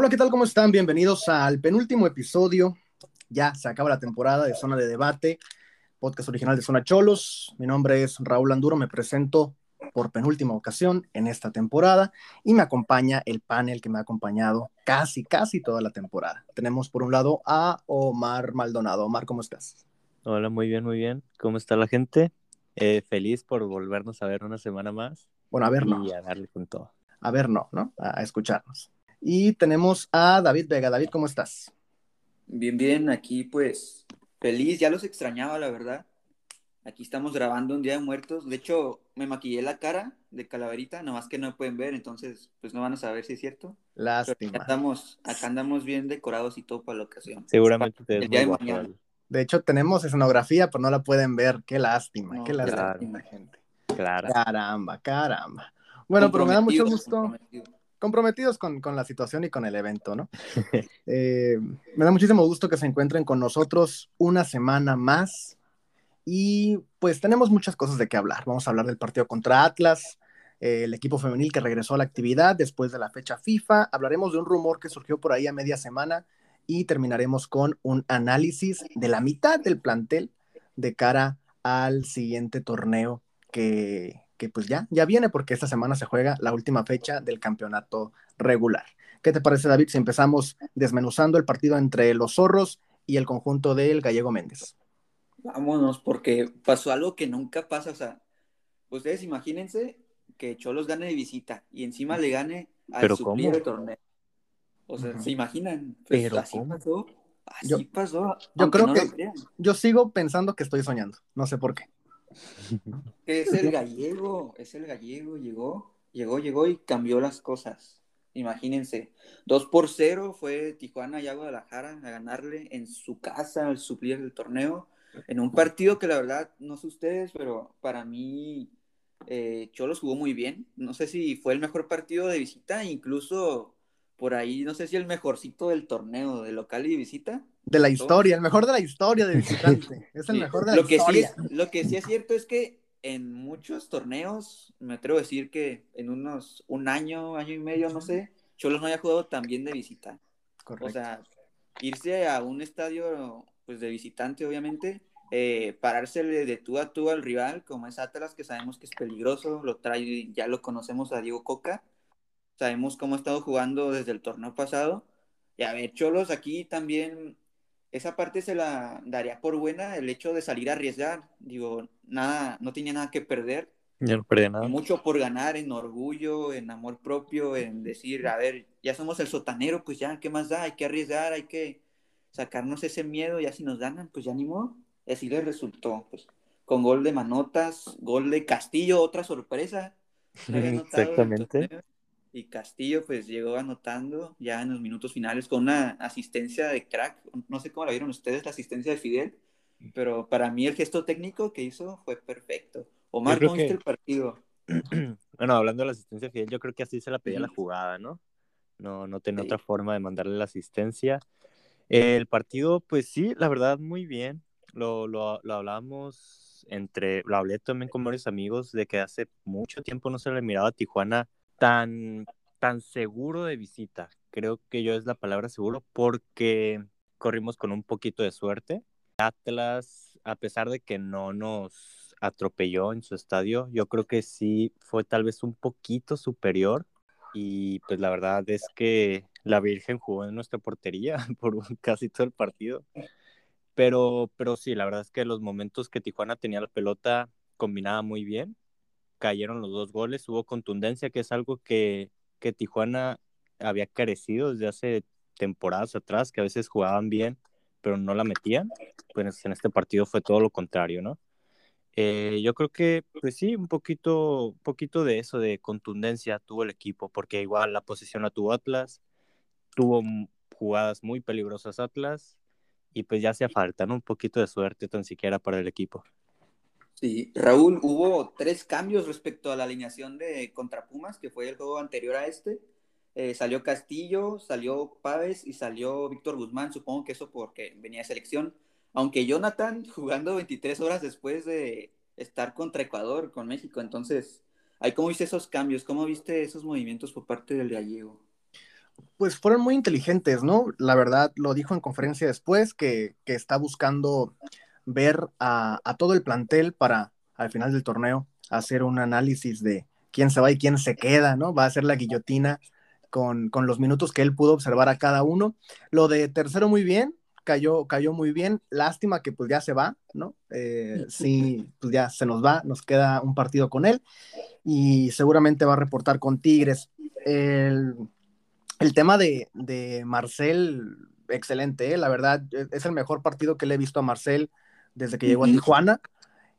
Hola, ¿qué tal? ¿Cómo están? Bienvenidos al penúltimo episodio. Ya se acaba la temporada de Zona de Debate, podcast original de Zona Cholos. Mi nombre es Raúl Anduro, me presento por penúltima ocasión en esta temporada y me acompaña el panel que me ha acompañado casi, casi toda la temporada. Tenemos por un lado a Omar Maldonado. Omar, ¿cómo estás? Hola, muy bien, muy bien. ¿Cómo está la gente? Eh, feliz por volvernos a ver una semana más. Bueno, a ver, no. Y a darle con todo. A ver, no, ¿no? A escucharnos. Y tenemos a David Vega. David, ¿cómo estás? Bien, bien, aquí pues feliz, ya los extrañaba, la verdad. Aquí estamos grabando un Día de Muertos. De hecho, me maquillé la cara de calaverita, nomás que no pueden ver, entonces pues no van a saber si es cierto. Lástima. Acá andamos, acá andamos bien decorados y todo para la ocasión. Seguramente te el día de mañana. De hecho, tenemos escenografía, pero no la pueden ver. Qué lástima, No, qué claro. lástima, gente. Claro. Caramba, caramba. Bueno, pero me da mucho gusto. Comprometidos. con, con la situación y con el evento, ¿no? Eh, me da muchísimo gusto que se encuentren con nosotros una semana más y pues tenemos muchas cosas de qué hablar. Vamos a hablar del partido contra Atlas, eh, el equipo femenil que regresó a la actividad después de la fecha FIFA. Hablaremos de un rumor que surgió por ahí a media semana y terminaremos con un análisis de la mitad del plantel de cara al siguiente torneo que, que pues ya, ya viene porque esta semana se juega la última fecha del campeonato regular. ¿Qué te parece, David, si empezamos desmenuzando el partido entre los zorros y el conjunto del Gallego Méndez? Vámonos, porque pasó algo que nunca pasa. O sea, ustedes imagínense que Cholos gane de visita y encima le gane al ¿Pero suplir cómo? del torneo. O sea. ¿se imaginan? Pues ¿Pero así cómo? pasó. Así Yo- pasó. yo creo no que-. Yo sigo pensando que estoy soñando, no sé por qué. Es el gallego, es el gallego, llegó, llegó, llegó y cambió las cosas. Imagínense, 2 por 0 fue Tijuana y Guadalajara a ganarle en su casa al suplir del torneo, en un partido que la verdad, no sé ustedes, pero para mí eh, Cholos jugó muy bien. No sé si fue el mejor partido de visita, incluso por ahí, no sé si el mejorcito del torneo, de local y de visita. De la historia, el mejor de la historia de visitante. Es el Sí, mejor de la lo que historia. Sí es, lo que sí es cierto es que en muchos torneos, me atrevo a decir que en unos un año, año y medio, no sé, Cholos no haya jugado tan bien de visita. Correcto. O sea, irse a un estadio pues de visitante, obviamente, eh, parársele de tú a tú al rival, como es Atlas, que sabemos que es peligroso, lo trae, ya lo conocemos a Diego Coca, sabemos cómo ha estado jugando desde el torneo pasado. Y a ver, Cholos, aquí también esa parte se la daría por buena el hecho de salir a arriesgar. Digo, nada, no tenía nada que perder, no perdí nada. mucho por ganar en orgullo, en amor propio, en decir, a ver, ya somos el sotanero, pues ya, ¿qué más da? Hay que arriesgar, hay que sacarnos ese miedo, ya si nos ganan, pues ya ni modo. Y así les resultó, pues, con gol de Manotas, gol de Castillo, otra sorpresa. Exactamente. Y Castillo, pues, llegó anotando ya en los minutos finales con una asistencia de crack. No sé cómo la vieron ustedes, la asistencia de Fidel, pero para mí el gesto técnico que hizo fue perfecto. Omar, ¿cómo que- el partido? Bueno, hablando de la asistencia Fidel, yo creo que así se la pedía la jugada, ¿no? No, no tenía Sí. otra forma de mandarle la asistencia. El partido, pues sí, la verdad, muy bien. Lo, lo, lo hablábamos entre, lo hablé también con varios amigos de que hace mucho tiempo no se le miraba a Tijuana tan, tan seguro de visita. Creo que yo es la palabra seguro porque corrimos con un poquito de suerte. Atlas, a pesar de que no nos atropelló en su estadio, yo creo que sí fue tal vez un poquito superior y pues la verdad es que la Virgen jugó en nuestra portería por casi todo el partido. Pero, pero sí, la verdad es que los momentos que Tijuana tenía la pelota combinaba muy bien. Cayeron los dos goles, hubo contundencia, que es algo que, que Tijuana había carecido desde hace temporadas atrás, que a veces jugaban bien, pero no la metían. Pues en este partido fue todo lo contrario, ¿no? Eh, yo creo que, pues sí, un poquito, poquito de eso, de contundencia tuvo el equipo, porque igual la posición la tuvo Atlas, tuvo jugadas muy peligrosas Atlas, y pues ya hacía falta, ¿no? Un poquito de suerte tan siquiera para el equipo. Sí, Raúl, hubo tres cambios respecto a la alineación de contra Pumas, que fue el juego anterior a este. Eh, salió Castillo, salió Páez y salió Víctor Guzmán, supongo que eso porque venía de selección. Aunque Jonathan jugando 23 horas después de estar contra Ecuador, con México, entonces, ¿ahí cómo viste esos cambios? ¿Cómo viste esos movimientos por parte del gallego? pues fueron muy inteligentes, ¿no? La verdad, lo dijo en conferencia después, que, está buscando ver a, todo el plantel para al final del torneo hacer un análisis de quién se va y quién se queda, ¿no? Va a ser la guillotina con, los minutos que él pudo observar a cada uno. Lo de tercero muy bien, cayó, cayó muy bien. Lástima que pues ya se va, ¿no? Eh, sí, pues ya se nos va, nos queda un partido con él y seguramente va a reportar con Tigres. El, el tema de, Marcel, excelente, ¿eh? la verdad, e, es el mejor partido que le he visto a Marcel desde que llegó a Tijuana.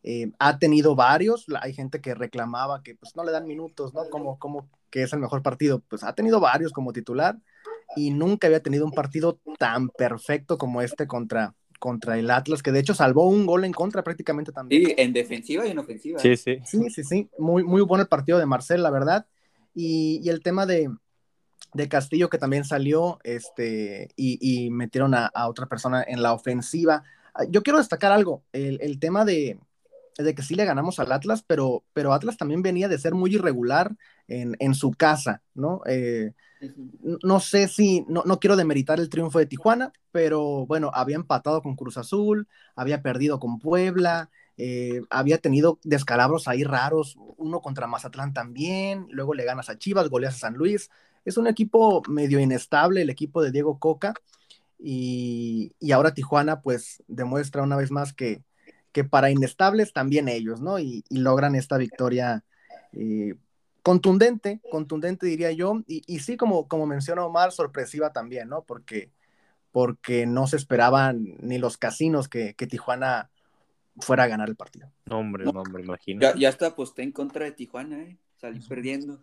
Eh, ha tenido varios, hay gente que reclamaba que pues no le dan minutos, ¿no? Como, como que es el mejor partido, pues ha tenido varios como titular y nunca había tenido un partido tan perfecto como este contra, contra el Atlas, que de hecho salvó un gol en contra prácticamente también. Sí, en defensiva y en ofensiva. Sí, sí. Sí, sí, sí, muy, muy bueno el partido de Marcel, la verdad. y el tema de, de Castillo que también salió este, y, metieron a, otra persona en la ofensiva. Ah, yo quiero destacar algo, el, tema de, de, que sí le ganamos al Atlas, pero, pero Atlas también venía de ser muy irregular en, su casa, ¿no? Eh, no sé si, no, no, quiero demeritar el triunfo de Tijuana, pero bueno, había empatado con Cruz Azul, había perdido con Puebla, eh, había tenido descalabros ahí raros, uno contra Mazatlán también, luego le ganas a Chivas, goleas a San Luis, es un equipo medio inestable, el equipo de Diego Coca, y, ahora Tijuana pues demuestra una vez más que, que para inestables también ellos, ¿no? Y, logran esta victoria eh, contundente, contundente diría yo, y, sí, como, como menciona Omar, sorpresiva también, ¿no? Porque, porque no se esperaban ni los casinos que, Tijuana fuera a ganar el partido. Hombre, hombre, imagino. Ya, ya hasta aposté en contra de Tijuana, ¿eh? Salí perdiendo.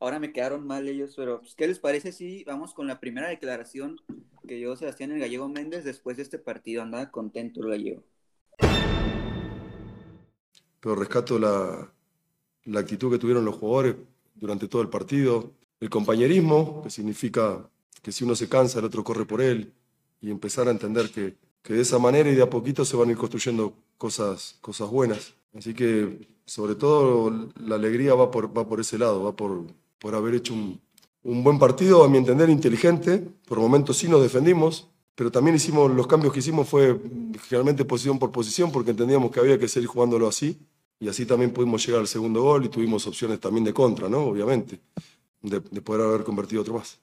Ahora me quedaron mal ellos, pero pues, ¿qué les parece si vamos con la primera declaración que dio Sebastián el Gallego Méndez después de este partido? Andaba contento el gallego. Pero rescato la, la actitud que tuvieron los jugadores durante todo el partido, el compañerismo, que significa que si uno se cansa, el otro corre por él, y empezar a entender que, que de esa manera y de a poquito se van a ir construyendo cosas, cosas buenas. Así que, sobre todo, la alegría va por, va por ese lado, va por, por haber hecho un, buen partido, a mi entender, inteligente. Por momentos sí nos defendimos, pero también hicimos, los cambios que hicimos fue generalmente posición por posición, porque entendíamos que había que seguir jugándolo así. Y así también pudimos llegar al segundo gol y tuvimos opciones también de contra, ¿no? Obviamente, de, de poder haber convertido otro más.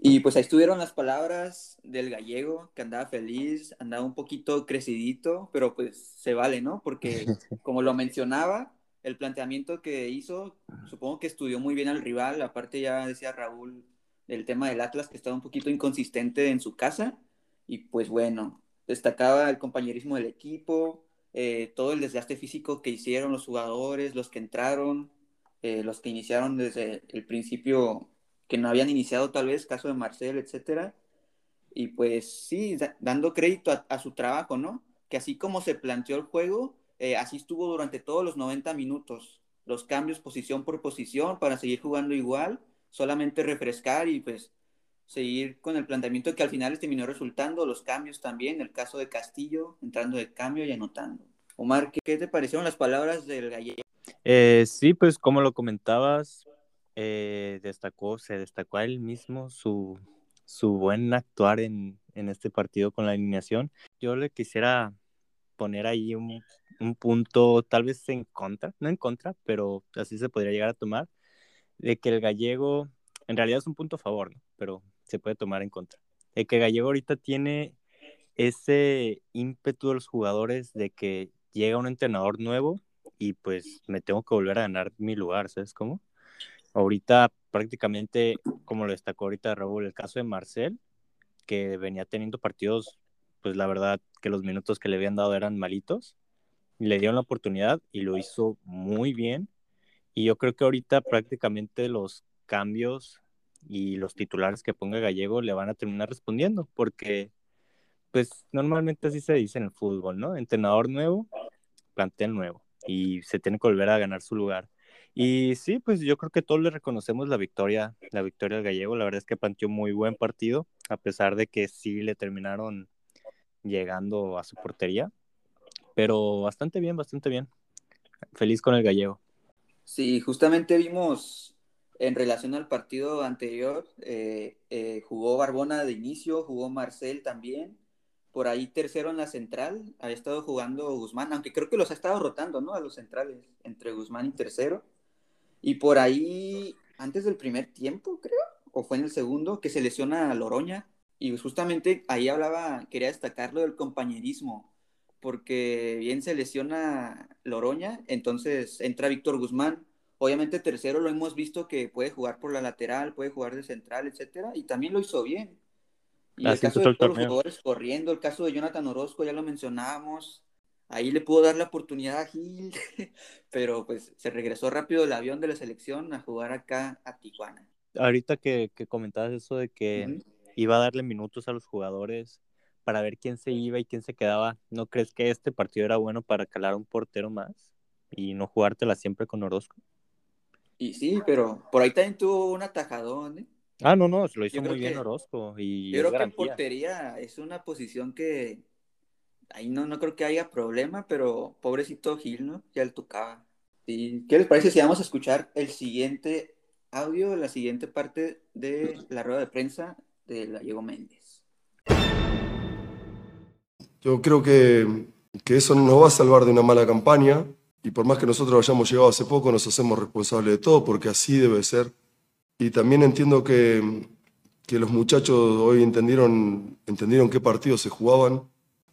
Y pues ahí estuvieron las palabras del gallego, que andaba feliz, andaba un poquito crecidito, pero pues se vale, ¿no? Porque como lo mencionaba, el planteamiento que hizo, supongo que estudió muy bien al rival, aparte ya decía Raúl del tema del Atlas que estaba un poquito inconsistente en su casa y pues bueno, destacaba el compañerismo del equipo, eh, todo el desgaste físico que hicieron los jugadores, los que entraron, eh, los que iniciaron desde el principio, que no habían iniciado tal vez, caso de Marcel, etcétera. Y pues sí, dando crédito a, a su trabajo, ¿no? Que así como se planteó el juego, eh, así estuvo durante todos los 90 minutos. Los cambios posición por posición para seguir jugando igual, solamente refrescar y pues seguir con el planteamiento que al final terminó resultando, los cambios también, el caso de Castillo, entrando de cambio y anotando. Omar, ¿qué, te parecieron las palabras del gallego? Eh, sí, pues como lo comentabas, eh, destacó, se destacó a él mismo su, su buen actuar en, en este partido con la alineación. Yo le quisiera poner ahí un, un punto tal vez en contra, no en contra, pero así se podría llegar a tomar, de que el gallego, en realidad es un punto a favor, ¿no? pero se puede tomar en contra. De que gallego ahorita tiene ese ímpetu de los jugadores de que llega un entrenador nuevo y pues me tengo que volver a ganar mi lugar, ¿sabes cómo? Ahorita prácticamente, como lo destacó ahorita Raúl, el caso de Marcel, que venía teniendo partidos, pues la verdad que los minutos que le habían dado eran malitos, le dieron la oportunidad y lo hizo muy bien. Y yo creo que ahorita prácticamente los cambios y los titulares que ponga Gallego le van a terminar respondiendo, porque pues normalmente así se dice en el fútbol, ¿no? Entrenador nuevo, plantel nuevo, y se tiene que volver a ganar su lugar. Y sí, pues yo creo que todos le reconocemos la victoria, la victoria al gallego. La verdad es que planteó muy buen partido, a pesar de que sí le terminaron llegando a su portería pero bastante bien, bastante bien. Feliz con el gallego. Sí, justamente vimos en relación al partido anterior, eh, eh, jugó Barbona de inicio, jugó Marcel también. Por ahí tercero en la central, ha estado jugando Guzmán, aunque creo que los ha estado rotando, ¿no? A los centrales, entre Guzmán y tercero. Y por ahí, antes del primer tiempo, creo, o fue en el segundo, que se lesiona a Loroña. Y justamente ahí hablaba, quería destacar lo del compañerismo, porque bien se lesiona Loroña, entonces entra Víctor Guzmán, Obviamente tercero lo hemos visto que puede jugar por la lateral, puede jugar de central, etcétera, y también lo hizo bien. Y el caso de todos los jugadores corriendo, el caso de Jonathan Orozco, ya lo mencionábamos, ahí le pudo dar la oportunidad a Gil, pero pues se regresó rápido del avión de la selección a jugar acá a Tijuana. Ahorita que, que comentabas eso de que iba a darle minutos a los jugadores para ver quién se iba y quién se quedaba, ¿no crees que este partido era bueno para calar a un portero más y no jugártela siempre con Orozco? Y sí, pero por ahí también tuvo un atajadón, ¿eh? Ah, no, no, lo hizo muy bien Orozco. Y yo creo que en portería es una posición que ahí no, no creo que haya problema, pero pobrecito Gil, ¿no? Ya le tocaba. ¿Qué les parece si vamos a escuchar el siguiente audio, la siguiente parte de la rueda de prensa de la Diego Méndez? Yo creo que, que eso no nos va a salvar de una mala campaña, y por más que nosotros hayamos llegado hace poco, nos hacemos responsables de todo, porque así debe ser. Y también entiendo que, que los muchachos hoy entendieron, entendieron qué partidos se jugaban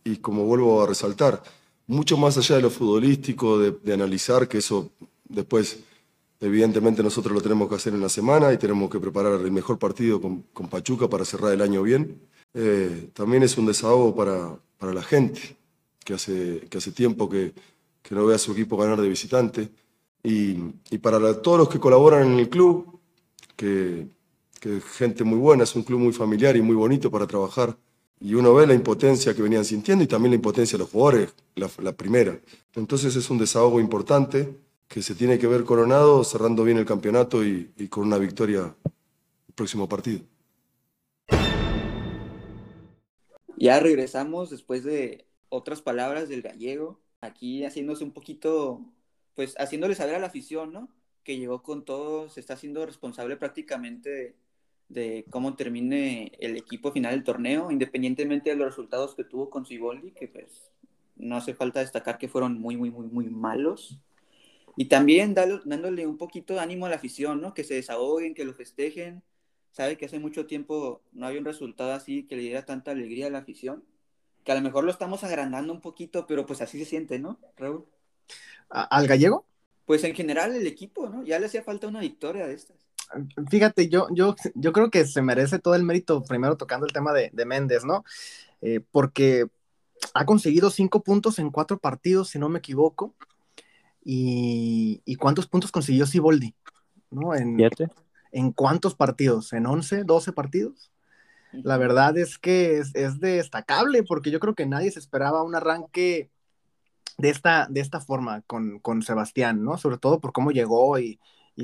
y como vuelvo a resaltar, mucho más allá de lo futbolístico, de, analizar, que eso después evidentemente nosotros lo tenemos que hacer en la semana y tenemos que preparar el mejor partido con, con Pachuca para cerrar el año bien. Eh, también es un desahogo para, para la gente, que hace, que hace tiempo que, que no vea a su equipo ganar de visitante. Y, y para todos los que colaboran en el club, que, que gente muy buena, es un club muy familiar y muy bonito para trabajar. Y uno ve la impotencia que venían sintiendo y también la impotencia de los jugadores, la, la primera. Entonces es un desahogo importante que se tiene que ver coronado, cerrando bien el campeonato y, y con una victoria el próximo partido. Ya regresamos después de otras palabras del gallego aquí haciéndose un poquito, pues haciéndole saber a la afición, ¿no? Que llegó con todo, se está haciendo responsable prácticamente de, cómo termine el equipo final del torneo, independientemente de los resultados que tuvo con Siboldi, que pues no hace falta destacar que fueron muy, muy, muy, muy malos. Y también dándole un poquito de ánimo a la afición, ¿no? Que se desahoguen, que lo festejen. Sabe que hace mucho tiempo no había un resultado así que le diera tanta alegría a la afición que a lo mejor lo estamos agrandando un poquito, pero pues así se siente, ¿no, Raúl? ¿Al gallego? Pues en general el equipo, ¿no? Ya le hacía falta una victoria de estas. Fíjate, yo, yo, yo creo que se merece todo el mérito primero tocando el tema de, Méndez, ¿no? Eh, porque ha conseguido cinco puntos en cuatro partidos, si no me equivoco. ¿Y, cuántos puntos consiguió Siboldi? ¿No? En, ¿En cuántos partidos? ¿En 11, 12 partidos? La verdad es que es, destacable porque yo creo que nadie se esperaba un arranque de esta, de esta forma con, Sebastián, ¿no? Sobre todo por cómo llegó y,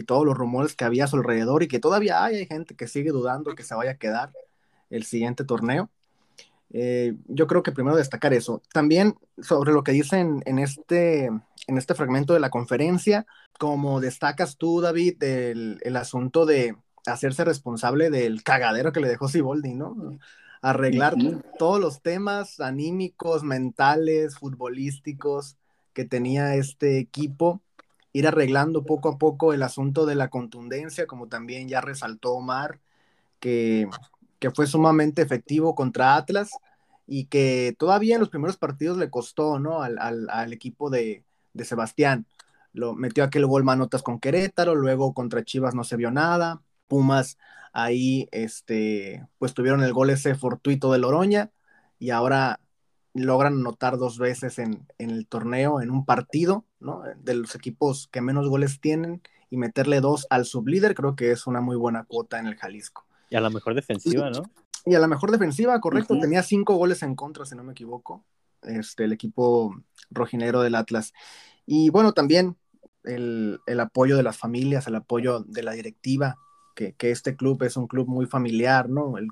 todos los rumores que había a su alrededor y que todavía hay, gente que sigue dudando que se vaya a quedar el siguiente torneo. Eh, yo creo que primero destacar eso. También sobre lo que dicen en este, en este fragmento de la conferencia, como destacas tú, David, el asunto de, hacerse responsable del cagadero que le dejó Siboldi, ¿no? Arreglar todos los temas anímicos, mentales, futbolísticos que tenía este equipo, ir arreglando poco a poco el asunto de la contundencia, como también ya resaltó Omar, que, que fue sumamente efectivo contra Atlas y que todavía en los primeros partidos le costó, ¿no? Al, al, equipo de, de Sebastián. Lo metió aquel gol manotas con Querétaro, luego contra Chivas no se vio nada, Pumas ahí, este, pues tuvieron el gol ese fortuito de Loroña y ahora logran anotar dos veces en, el torneo, en un partido, ¿no? De los equipos que menos goles tienen y meterle dos al sublíder, creo que es una muy buena cuota en el Jalisco. Y a la mejor defensiva, ¿no? Y a la mejor defensiva, correcto. Tenía cinco goles en contra, si no me equivoco, este, el equipo rojinegro del Atlas. Y bueno, también el, el apoyo de las familias, el apoyo de la directiva, que, este club es un club muy familiar, ¿no? El,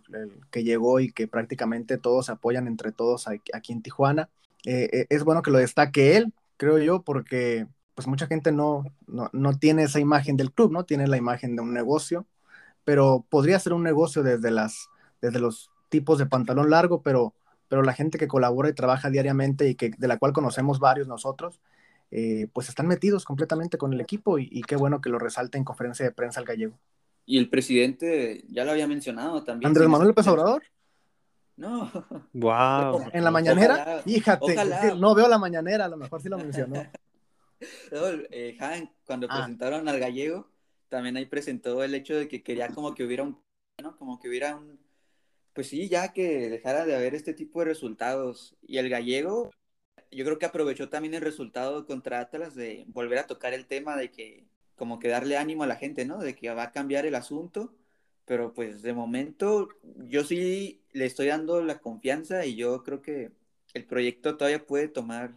que llegó y que prácticamente todos se apoyan entre todos aquí, en Tijuana. Eh, eh, es bueno que lo destaque él, creo yo, porque pues mucha gente no, no, no, tiene esa imagen del club, ¿no? Tiene la imagen de un negocio, pero podría ser un negocio desde, las, desde los tipos de pantalón largo, pero, pero la gente que colabora y trabaja diariamente y que, de la cual conocemos varios nosotros, eh, pues están metidos completamente con el equipo y, qué bueno que lo resalte en conferencia de prensa el gallego. Y el presidente ya lo había mencionado también. Andrés Manuel López Obrador. No. Wow. En la mañanera, fíjate, no veo la mañanera, a lo mejor sí lo mencionó. Eh, cuando ah. presentaron al gallego, también ahí presentó el hecho de que quería como que hubiera un, ¿no? Como que hubiera un, pues sí, ya que dejara de haber este tipo de resultados. Y el gallego, yo creo que aprovechó también el resultado contra Atlas de volver a tocar el tema de que, como que darle ánimo a la gente, ¿no? De que va a cambiar el asunto pero pues de momento yo sí le estoy dando la confianza y yo creo que el proyecto todavía puede tomar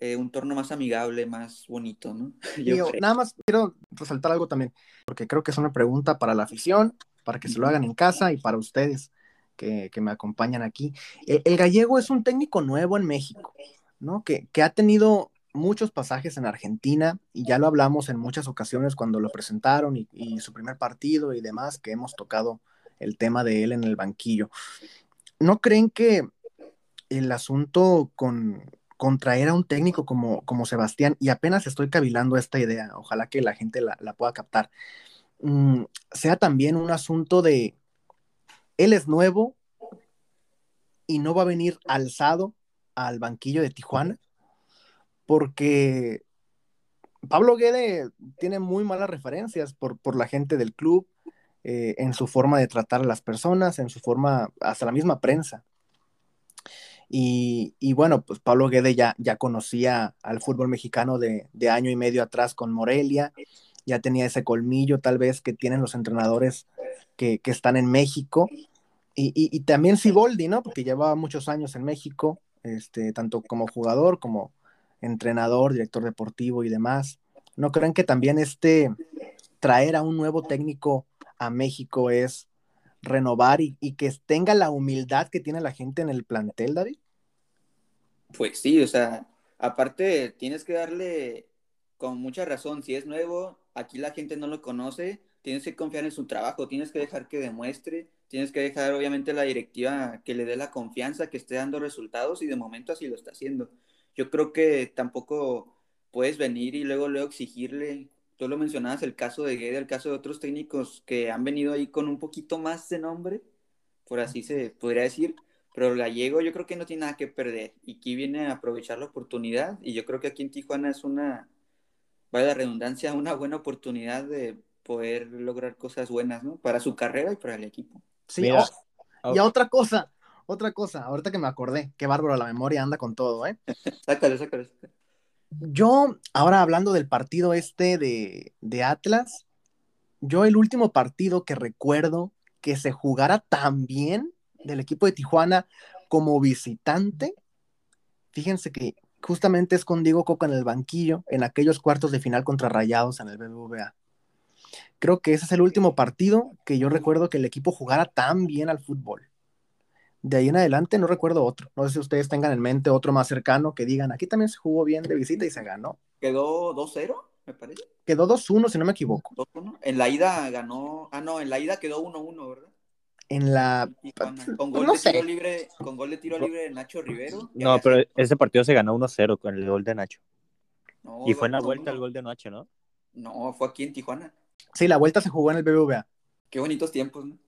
eh, un torno más amigable, más bonito, ¿no? Yo nada más quiero resaltar algo también, porque creo que es una pregunta para la afición, para que se lo hagan en casa y para ustedes que, me acompañan aquí. El, el, gallego es un técnico nuevo en México, ¿no? Que, que ha tenido muchos pasajes en Argentina y ya lo hablamos en muchas ocasiones cuando lo presentaron y, su primer partido y demás, que hemos tocado el tema de él en el banquillo. ¿No creen que el asunto con, contraer a un técnico como, como Sebastián, y apenas estoy cavilando esta idea, ojalá que la gente la, pueda captar, mm, sea también un asunto de, él es nuevo y no va a venir alzado al banquillo de Tijuana? porque Pablo Guede tiene muy malas referencias por, por la gente del club, eh, en su forma de tratar a las personas, en su forma, hasta la misma prensa. Y, bueno, pues Pablo Guede ya, conocía al fútbol mexicano de, año y medio atrás con Morelia, ya tenía ese colmillo tal vez que tienen los entrenadores que, están en México, y, y, también Siboldi, ¿no? Porque llevaba muchos años en México, este, tanto como jugador como, entrenador, director deportivo y demás. ¿No creen que también este traer a un nuevo técnico a México es renovar y, que tenga la humildad que tiene la gente en el plantel, David? Pues sí, o sea, aparte tienes que darle con mucha razón, si es nuevo, aquí la gente no lo conoce, tienes que confiar en su trabajo, tienes que dejar que demuestre, tienes que dejar obviamente la directiva que le dé la confianza, que esté dando resultados y de momento así lo está haciendo yo creo que tampoco puedes venir y luego, luego exigirle. Tú lo mencionabas, el caso de Guede, el caso de otros técnicos que han venido ahí con un poquito más de nombre, por así se podría decir, pero el gallego yo creo que no tiene nada que perder y aquí viene a aprovechar la oportunidad y yo creo que aquí en Tijuana es una, vaya la redundancia, una buena oportunidad de poder lograr cosas buenas, ¿no? Para su carrera y para el equipo. Sí, y otra cosa, otra cosa, ahorita que me acordé, qué bárbaro la memoria anda con todo, ¿eh? sácale, sácale, Yo, ahora hablando del partido este de, de Atlas, yo el último partido que recuerdo que se jugara tan bien del equipo de Tijuana como visitante, fíjense que justamente es con Diego Coca en el banquillo en aquellos cuartos de final contra Rayados en el BBVA. Creo que ese es el último partido que yo recuerdo que el equipo jugara tan bien al fútbol de ahí en adelante no recuerdo otro. No sé si ustedes tengan en mente otro más cercano que digan, aquí también se jugó bien de visita y se ganó. Quedó 2-0, me parece. Quedó 2-1, si no me equivoco. En la ida ganó, ah, no, en la ida quedó 1-1, ¿verdad? En la... Con gol, de tiro libre, con gol de tiro libre de Nacho Rivero. No, pero ese partido se ganó 1-0 con el gol de Nacho. y fue en la vuelta el gol de Nacho, ¿no? No, fue aquí en Tijuana. Sí, la vuelta se jugó en el BBVA. Qué bonitos tiempos, ¿no?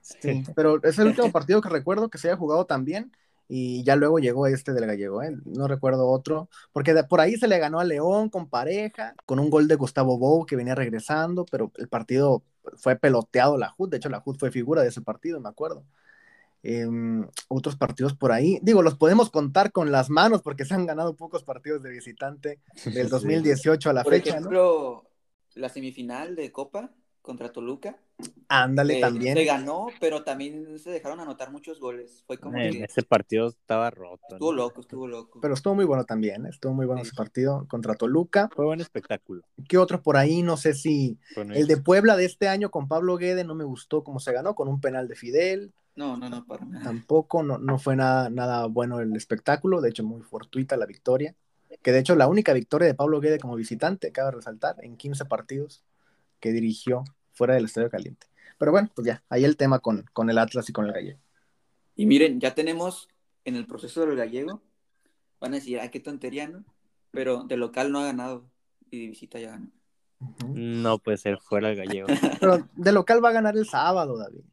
Sí, pero es el último partido que recuerdo que se haya jugado también y ya luego llegó este del gallego, ¿eh? no recuerdo otro, porque por ahí se le ganó a León con pareja, con un gol de Gustavo Bou que venía regresando, pero el partido fue peloteado la HUD, de hecho la HUD fue figura de ese partido, me acuerdo. Em, otros partidos por ahí, digo, los podemos contar con las manos porque se han ganado pocos partidos de visitante del 2018 a la fecha. Por ejemplo, la semifinal de Copa contra Toluca. Ándale, eh, también. Se ganó, pero también se dejaron anotar muchos goles. Fue como eh, Ese partido estaba roto. Estuvo loco, estuvo loco. Pero estuvo muy bueno también, ¿eh? estuvo muy bueno ese partido contra Toluca. Fue buen espectáculo. ¿Qué otro por ahí? No sé si el de Puebla de este año con Pablo Guede no me gustó cómo se ganó, con un penal de Fidel. No, no, no, para nada. Tampoco, no, no fue nada, nada bueno el espectáculo, de hecho muy fortuita la victoria. que de hecho la única victoria de Pablo Guede como visitante, cabe resaltar, en 15 partidos que dirigió fuera del Estadio Caliente. Pero bueno, pues ya, ahí el tema con, con el Atlas y con el Gallego. Y miren, ya tenemos en el proceso del Gallego, van a decir, ay, qué tontería, ¿no? Pero de local no ha ganado y de visita ya ganó. No puede ser fuera el Gallego. Pero de local va a ganar el sábado, David.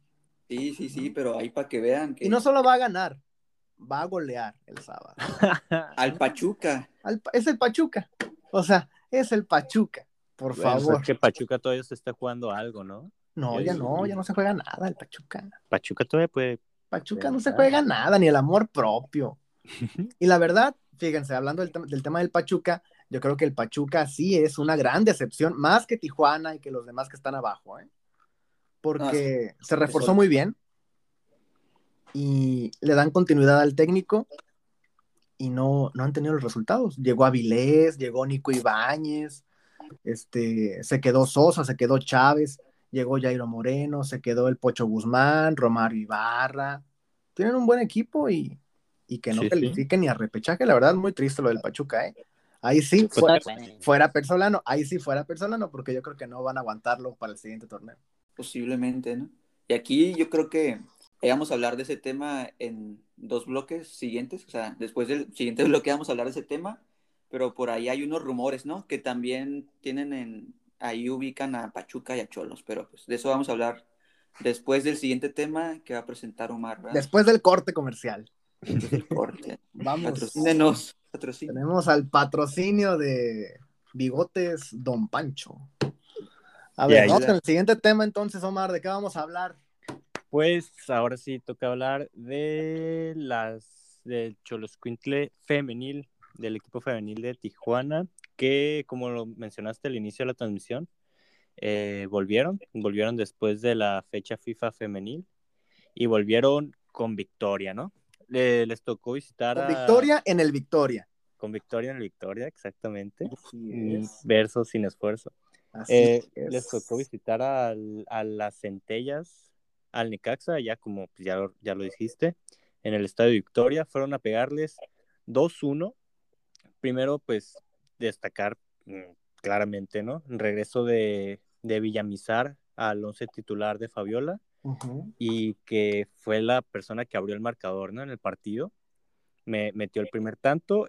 Sí, sí, sí, pero ahí para que vean que... Y no solo va a ganar, va a golear el sábado. Al Pachuca. Al, es el Pachuca. O sea, es el Pachuca. Por Bueno, pues favor. que Pachuca todavía se está jugando algo, ¿no? No, ya no, ya no se juega nada el Pachuca. Pachuca todavía puede. Pachuca no se juega nada, ni el amor propio. Y la verdad, fíjense, hablando del, del tema del Pachuca, yo creo que el Pachuca sí es una gran decepción, más que Tijuana y que los demás que están abajo, ¿eh? Porque se reforzó muy bien y le dan continuidad al técnico y no, no han tenido los resultados. Llegó Avilés, llegó Nico Ibáñez, este, se quedó Sosa, se quedó Chávez, llegó Jairo Moreno, se quedó el Pocho Guzmán, Romario Ibarra. Tienen un buen equipo y, y que no Sí, sí. califiquen ni a repechaje. La verdad, muy triste lo del Pachuca, ¿eh? Ahí sí, fuera, fuera Persolano, ahí sí fuera Persolano, porque yo creo que no van a aguantarlo para el siguiente torneo. Posiblemente, ¿no? Y aquí yo creo que vamos a hablar de ese tema en dos bloques siguientes, o sea, después del siguiente bloque vamos a hablar de ese tema, pero por ahí hay unos rumores, ¿no? Que también tienen en, ahí ubican a Pachuca y a Cholos, pero pues de eso vamos a hablar después del siguiente tema que va a presentar Omar, ¿verdad? Después del corte comercial. Después del corte. Vamos. Patrocínenos. Tenemos al patrocinio de Bigotes Don Pancho. A ver, vamos con el siguiente tema entonces, Omar, ¿de qué vamos a hablar? Pues ahora sí toca hablar de las del Choloscuintle femenil, del equipo femenil de Tijuana, que como lo mencionaste al inicio de la transmisión, eh, volvieron, volvieron después de la fecha FIFA femenil y volvieron con victoria, ¿no? Le- les tocó visitar Con a- Victoria en el Victoria. con victoria en el Victoria, exactamente. Verso sin esfuerzo. Así Eh, es. les tocó visitar al- a las centellas, al Necaxa, ya como pues, ya, lo- ya lo dijiste, en el Estadio Victoria. Fueron a pegarles 2-1. Primero, pues, destacar mm, claramente, ¿no? Regreso de, de Villamizar al once titular de Fabiola Ujú. y que fue la persona que abrió el marcador, ¿no? En el partido. Me metió el primer tanto.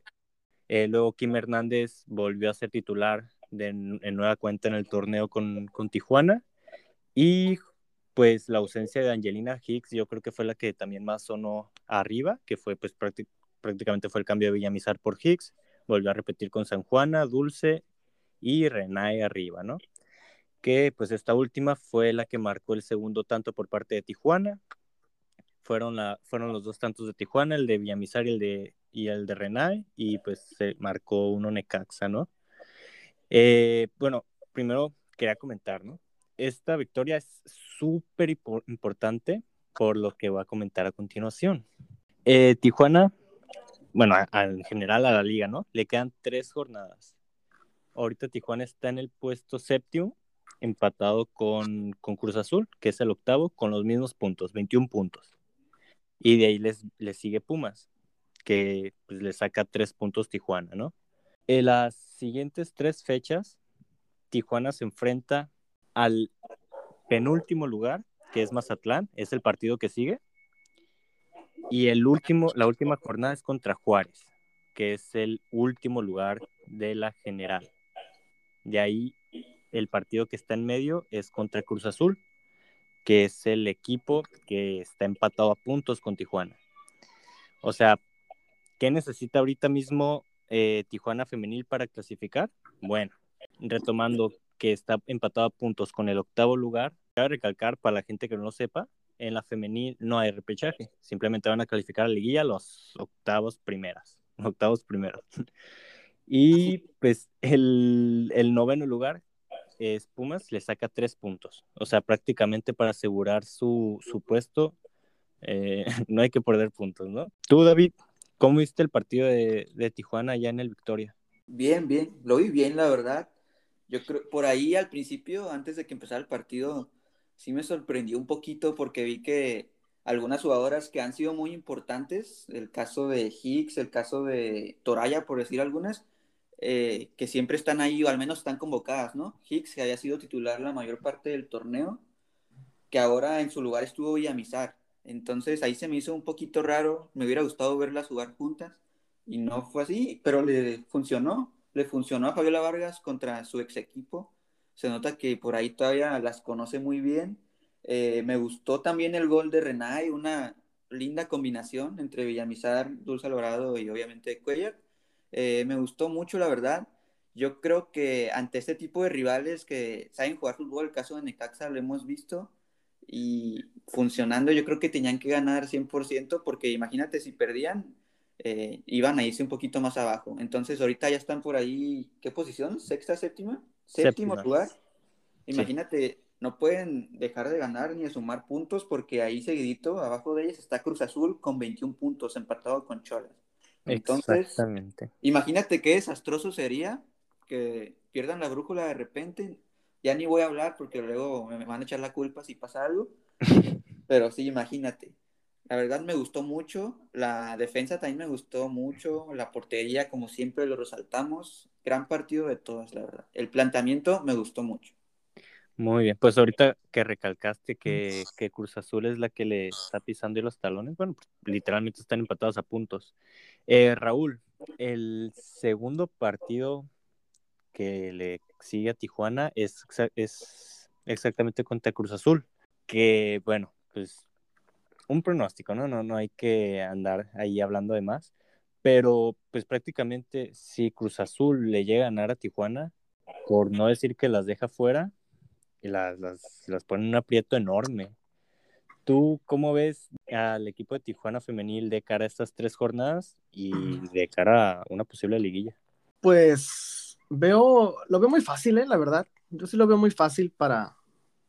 Eh, luego Kim Hernández volvió a ser titular de, en nueva cuenta en el torneo con, con Tijuana. Y pues la ausencia de Angelina Hicks yo creo que fue la que también más sonó arriba, que fue pues prácti- prácticamente fue el cambio de Villamizar por Hicks. Volvió a repetir con San Juana, Dulce y Renae arriba, ¿no? Que pues esta última fue la que marcó el segundo tanto por parte de Tijuana. Fueron, la, fueron los dos tantos de Tijuana, el de Villamizar y el de, y el de Renae, y pues se marcó uno Necaxa, ¿no? Eh, bueno, primero quería comentar, ¿no? Esta victoria es súper impor- importante por lo que voy a comentar a continuación. Eh, Tijuana, bueno, en general a la liga, ¿no? Le quedan tres jornadas. Ahorita Tijuana está en el puesto séptimo, empatado con, con Cruz Azul, que es el octavo, con los mismos puntos, 21 puntos. Y de ahí les, les sigue Pumas, que pues, le saca tres puntos Tijuana, ¿no? En las siguientes tres fechas, Tijuana se enfrenta al penúltimo lugar, que es Mazatlán, es el partido que sigue. Y el último, la última jornada es contra Juárez, que es el último lugar de la general. De ahí el partido que está en medio es contra Cruz Azul, que es el equipo que está empatado a puntos con Tijuana. O sea, ¿qué necesita ahorita mismo eh, Tijuana femenil para clasificar? Bueno, retomando que está empatado a puntos con el octavo lugar, cabe recalcar para la gente que no lo sepa, en la femenil no hay repechaje, simplemente van a calificar a la liguilla los octavos primeras, octavos primeros. Y pues el, noveno lugar es Pumas, le saca tres puntos. O sea, prácticamente para asegurar su, su puesto, eh, no hay que perder puntos, ¿no? Tú, David, ¿cómo viste el partido de, de Tijuana allá en el Victoria? Bien, bien, lo vi bien, la verdad. Yo creo, por ahí al principio, antes de que empezara el partido, sí me sorprendió un poquito porque vi que algunas jugadoras que han sido muy importantes, el caso de Hicks, el caso de Toraya, por decir algunas, eh, que siempre están ahí, o al menos están convocadas, ¿no? Hicks, que había sido titular la mayor parte del torneo, que ahora en su lugar estuvo Villamizar. Entonces ahí se me hizo un poquito raro, me hubiera gustado verlas jugar juntas, y no fue así, pero le funcionó, le funcionó a Fabiola Vargas contra su ex equipo. Se nota que por ahí todavía las conoce muy bien. Eh, me gustó también el gol de Renay, una linda combinación entre Villamizar, Dulce Alvarado y obviamente Cuellar. Eh, me gustó mucho, la verdad. Yo creo que ante este tipo de rivales que saben jugar fútbol, el caso de Necaxa lo hemos visto y funcionando, yo creo que tenían que ganar 100% porque imagínate si perdían, eh, iban a irse un poquito más abajo. Entonces ahorita ya están por ahí, ¿qué posición? ¿Sexta, séptima? Séptimo lugar. Imagínate, no pueden dejar de ganar ni de sumar puntos porque ahí seguidito, abajo de ellos, está Cruz Azul con 21 puntos, empatado con Cholas. Entonces, imagínate qué desastroso sería que pierdan la brújula de repente. Ya ni voy a hablar porque luego me van a echar la culpa si pasa algo. Pero sí, imagínate. La verdad me gustó mucho, la defensa también me gustó mucho, la portería como siempre lo resaltamos, gran partido de todas, la verdad. El planteamiento me gustó mucho. Muy bien, pues ahorita que recalcaste que, que Cruz Azul es la que le está pisando los talones, bueno, pues, literalmente están empatados a puntos. Eh, Raúl, el segundo partido que le sigue a Tijuana es, es exactamente contra Cruz Azul, que bueno, pues un pronóstico, ¿no? No, no hay que andar ahí hablando de más. Pero, pues prácticamente, si Cruz Azul le llega a ganar a Tijuana, por no decir que las deja fuera, las, las, las pone en un aprieto enorme. ¿Tú cómo ves al equipo de Tijuana femenil de cara a estas tres jornadas y de cara a una posible liguilla? Pues veo, lo veo muy fácil, ¿eh? la verdad. Yo sí lo veo muy fácil para,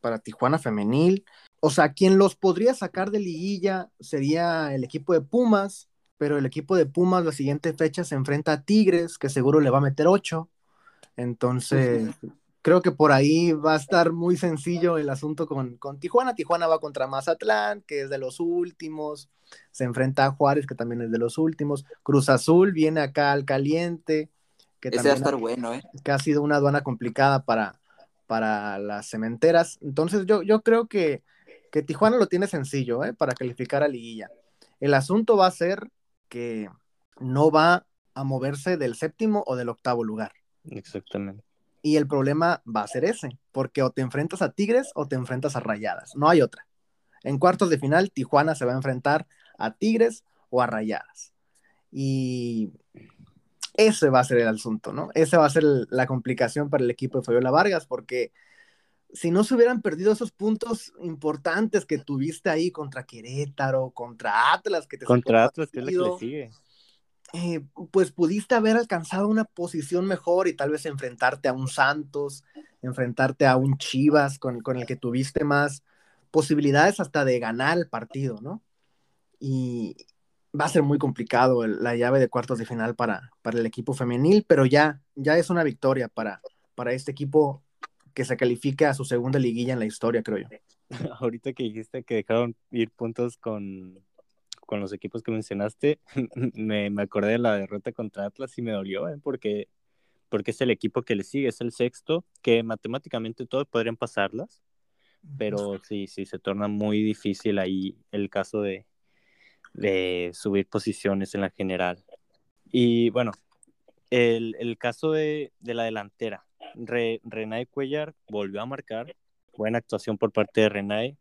para Tijuana femenil. O sea, quien los podría sacar de liguilla sería el equipo de Pumas, pero el equipo de Pumas la siguiente fecha se enfrenta a Tigres, que seguro le va a meter ocho. Entonces, creo que por ahí va a estar muy sencillo el asunto con, con, Tijuana. Tijuana va contra Mazatlán, que es de los últimos. Se enfrenta a Juárez, que también es de los últimos. Cruz Azul viene acá al caliente. Que Ese va a estar bueno, ¿eh? Que ha sido una aduana complicada para, para las cementeras. Entonces, yo, yo creo que que Tijuana lo tiene sencillo ¿eh? para calificar a liguilla. El asunto va a ser que no va a moverse del séptimo o del octavo lugar. Exactamente. Y el problema va a ser ese, porque o te enfrentas a Tigres o te enfrentas a Rayadas, no hay otra. En cuartos de final, Tijuana se va a enfrentar a Tigres o a Rayadas. Y ese va a ser el asunto, ¿no? Esa va a ser la complicación para el equipo de Fabiola Vargas, porque si no se hubieran perdido esos puntos importantes que tuviste ahí contra Querétaro, contra Atlas, que te Contra Atlas, que es la que le sigue. Eh, pues pudiste haber alcanzado una posición mejor y tal vez enfrentarte a un Santos, enfrentarte a un Chivas con, con el que tuviste más posibilidades hasta de ganar el partido, ¿no? Y va a ser muy complicado la llave de cuartos de final para, para el equipo femenil, pero ya, ya es una victoria para, para este equipo que se califique a su segunda liguilla en la historia, creo yo. Ahorita que dijiste que dejaron ir puntos con, con los equipos que mencionaste, me, me, acordé de la derrota contra Atlas y me dolió, ¿eh? porque, porque es el equipo que le sigue, es el sexto, que matemáticamente todos podrían pasarlas, pero sí, sí, se torna muy difícil ahí el caso de, de subir posiciones en la general. Y bueno, el, el caso de, de la delantera, Re, Renay Cuellar volvió a marcar. Buena actuación por parte de Renay.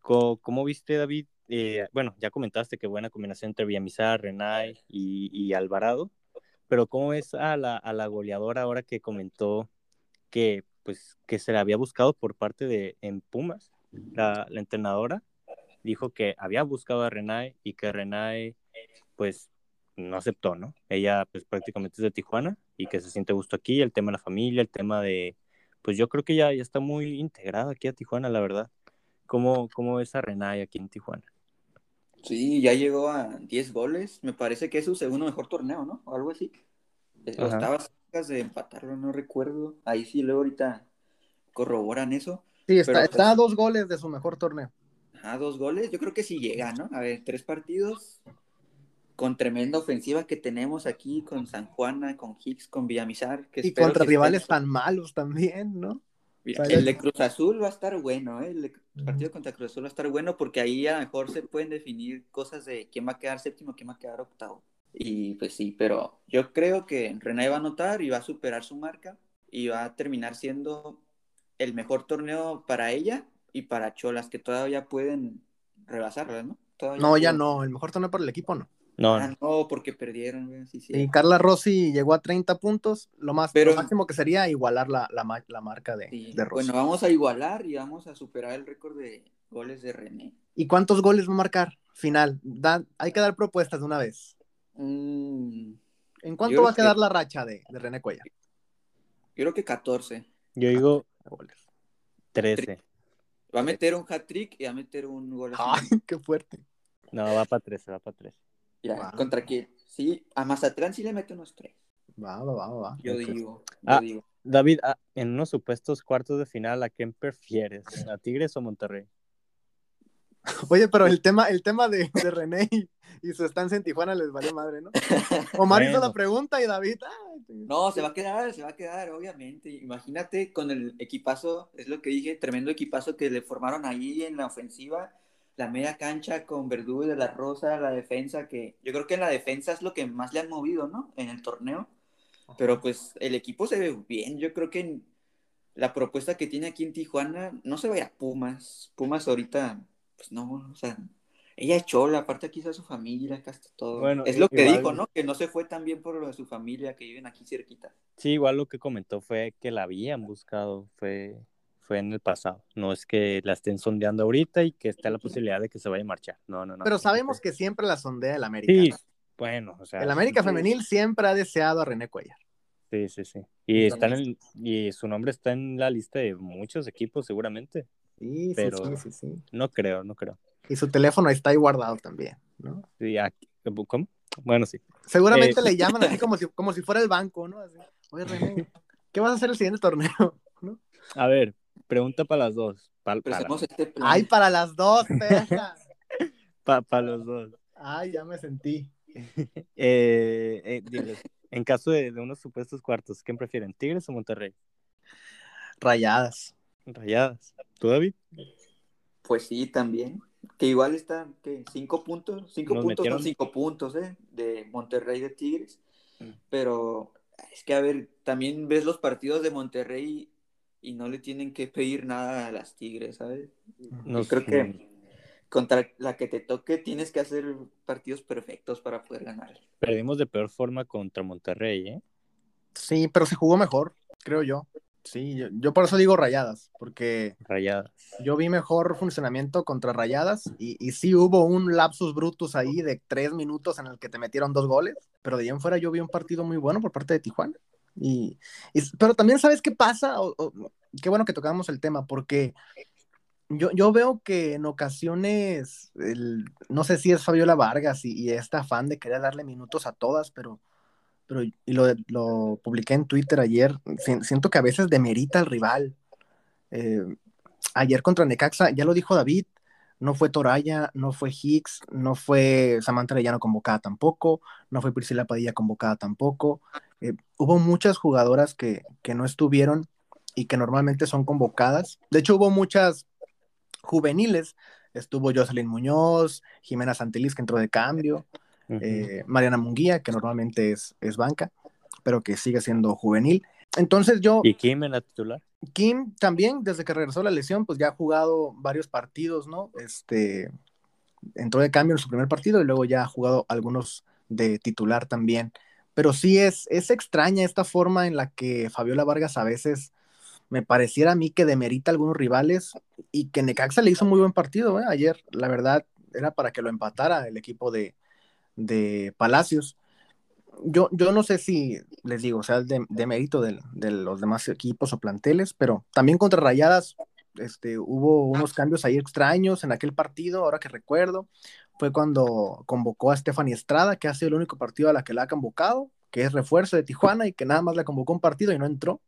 ¿Cómo, viste, David? Eh, bueno, ya comentaste que buena combinación entre Villamizar, Renay y, Alvarado. Pero ¿cómo es a la, goleadora ahora que comentó que, pues, que se la había buscado por parte de en Pumas? La, la entrenadora dijo que había buscado a Renay y que Renay, pues, no aceptó, ¿no? Ella pues prácticamente es de Tijuana y que se siente gusto aquí, el tema de la familia, el tema de, pues yo creo que ya, ya está muy integrada aquí a Tijuana, la verdad. ¿Cómo, cómo es a Renay aquí en Tijuana? Sí, ya llegó a 10 goles, me parece que es su segundo mejor torneo, ¿no? O algo así. Eh, estaba cerca de empatarlo, no recuerdo. Ahí sí, luego ahorita corroboran eso. Sí, está, está a dos goles de su mejor torneo. A dos goles, yo creo que sí llega, ¿no? A ver, tres partidos, con tremenda ofensiva que tenemos aquí con San Juana, con Hicks, con Villamizar. Que y contra que rivales estén- tan malos también, ¿no? Mira. El de Cruz Azul va a estar bueno, ¿eh? El de- partido contra Cruz Azul va a estar bueno porque ahí a lo mejor se pueden definir cosas de quién va a quedar séptimo, quién va a quedar octavo. Y pues sí, pero yo creo que René va a anotar y va a superar su marca y va a terminar siendo el mejor torneo para ella y para Cholas, que todavía pueden rebasarla, ¿no? Todavía No, ya no, el mejor torneo para el equipo no. No, Ah, no, porque perdieron, güey, sí, sí. Y Carla Rossi llegó a 30 puntos, lo más Pero- lo máximo que sería igualar la, la, la marca de, Sí, de Rossi. Bueno, vamos a igualar y vamos a superar el récord de goles de René. ¿Y cuántos goles va a marcar? Final. Da- hay que dar propuestas de una vez. Mm, ¿En cuánto va a quedar que- la racha de, de René Cuellar? yo creo que 14. yo digo Goles. 13. Va a meter un hat-trick y va a meter un gol. Ay, qué fuerte. No, va para 13, va para 13. Ya, Wow. ¿Contra quién? Sí, a Mazatlán sí le mete unos 3. Va, va, va, va. Yo digo, yo Ah. digo. David, ah, en unos supuestos cuartos de final, ¿a quién prefieres? ¿A Tigres o Monterrey? Oye, pero el tema, el tema de, de René y, y su estancia en Tijuana les valió madre, ¿no? Omar hizo la pregunta y David. ay, No, se va a quedar, se va a quedar, obviamente. Imagínate con el equipazo, es lo que dije, tremendo equipazo que le formaron ahí en la ofensiva, la media cancha con Verdugo y de la Rosa, la defensa, que yo creo que en la defensa es lo que más le han movido, ¿no? En el torneo. Pero pues el equipo se ve bien. Yo creo que la propuesta que tiene aquí en Tijuana no se vaya a Pumas. Pumas ahorita, pues no, o sea, ella es chola, aparte aquí está su familia, acá está todo. Bueno, es lo que igual- dijo, ¿no? Que no se fue tan bien por lo de su familia, que viven aquí cerquita. Sí, igual lo que comentó fue que la habían buscado, fue, fue en el pasado. No es que la estén sondeando ahorita y que esté la posibilidad de que se vaya a marchar. No, no, no. Pero sabemos que siempre la sondea el América. Sí, ¿no? bueno, o sea. El América femenil siempre ha deseado a René Cuellar. Sí, sí, sí. Y, está en y su nombre está en la lista de muchos equipos, seguramente. Sí, sí, sí, sí, sí. No creo, no creo. Y su teléfono está ahí guardado también, ¿no? Sí, aquí- ¿Cómo? Bueno, sí. Seguramente Eh. le llaman así como si, como si fuera el banco, ¿no? Así, Oye, René, ¿qué vas a hacer el siguiente torneo? ¿No? A ver, pregunta para las dos. Para, hacemos este plan. Ay, para las dos, perra. pa- para los dos. Ay, ya me sentí. Eh, eh, diles, en caso de, de unos supuestos cuartos, ¿quién prefieren? ¿Tigres o Monterrey? Rayadas. Rayadas. ¿Tú, David? Pues sí, también. Que igual están, ¿qué? Cinco puntos. Cinco Nos puntos metieron- son cinco puntos, ¿eh? De Monterrey de Tigres. Mm. Pero es que, a ver, también ves los partidos de Monterrey y no le tienen que pedir nada a las Tigres, ¿sabes? Nos- creo que contra la que te toque tienes que hacer partidos perfectos para poder ganar. Perdimos de peor forma contra Monterrey, ¿eh? Sí, pero se jugó mejor, creo yo. Sí, yo, yo por eso digo rayadas, porque Rayadas. yo vi mejor funcionamiento contra rayadas y, y sí hubo un lapsus brutus ahí de tres minutos en el que te metieron dos goles, pero de ahí en fuera yo vi un partido muy bueno por parte de Tijuana. Y, pero también sabes qué pasa, qué bueno que tocamos el tema, porque yo, yo veo que en ocasiones, el- no sé si es Fabiola Vargas y, y este afán de querer darle minutos a todas, pero, pero y lo, lo publiqué en Twitter ayer, si- siento que a veces demerita al rival. Eh, ayer contra Necaxa, ya lo dijo David, no fue Toraya, no fue Hicks, no fue Samantha Arellano convocada tampoco, no fue Priscila Padilla convocada tampoco. Eh, hubo muchas jugadoras que, que no estuvieron y que normalmente son convocadas. De hecho, hubo muchas juveniles. Estuvo Jocelyn Muñoz, Jimena Santelis, que entró de cambio, eh, Mariana Munguía, que normalmente es, es banca, pero que sigue siendo juvenil. Entonces yo, ¿Y Kim en la titular? Kim también, desde que regresó la lesión, pues ya ha jugado varios partidos, ¿no? Este, entró de cambio en su primer partido y luego ya ha jugado algunos de titular también. Pero sí es, es extraña esta forma en la que Fabiola Vargas a veces me pareciera a mí que demerita a algunos rivales y que Necaxa le hizo muy buen partido, ¿eh? Ayer, la verdad, era para que lo empatara el equipo de, de Palacios. Yo, yo no sé si les digo, o sea, de, de mérito de, los demás equipos o planteles, pero también contra Rayadas este, hubo unos cambios ahí extraños en aquel partido, ahora que recuerdo, fue cuando convocó a Stephanie Estrada, que ha sido el único partido a la que la ha convocado, que es refuerzo de Tijuana y que nada más la convocó un partido y no entró.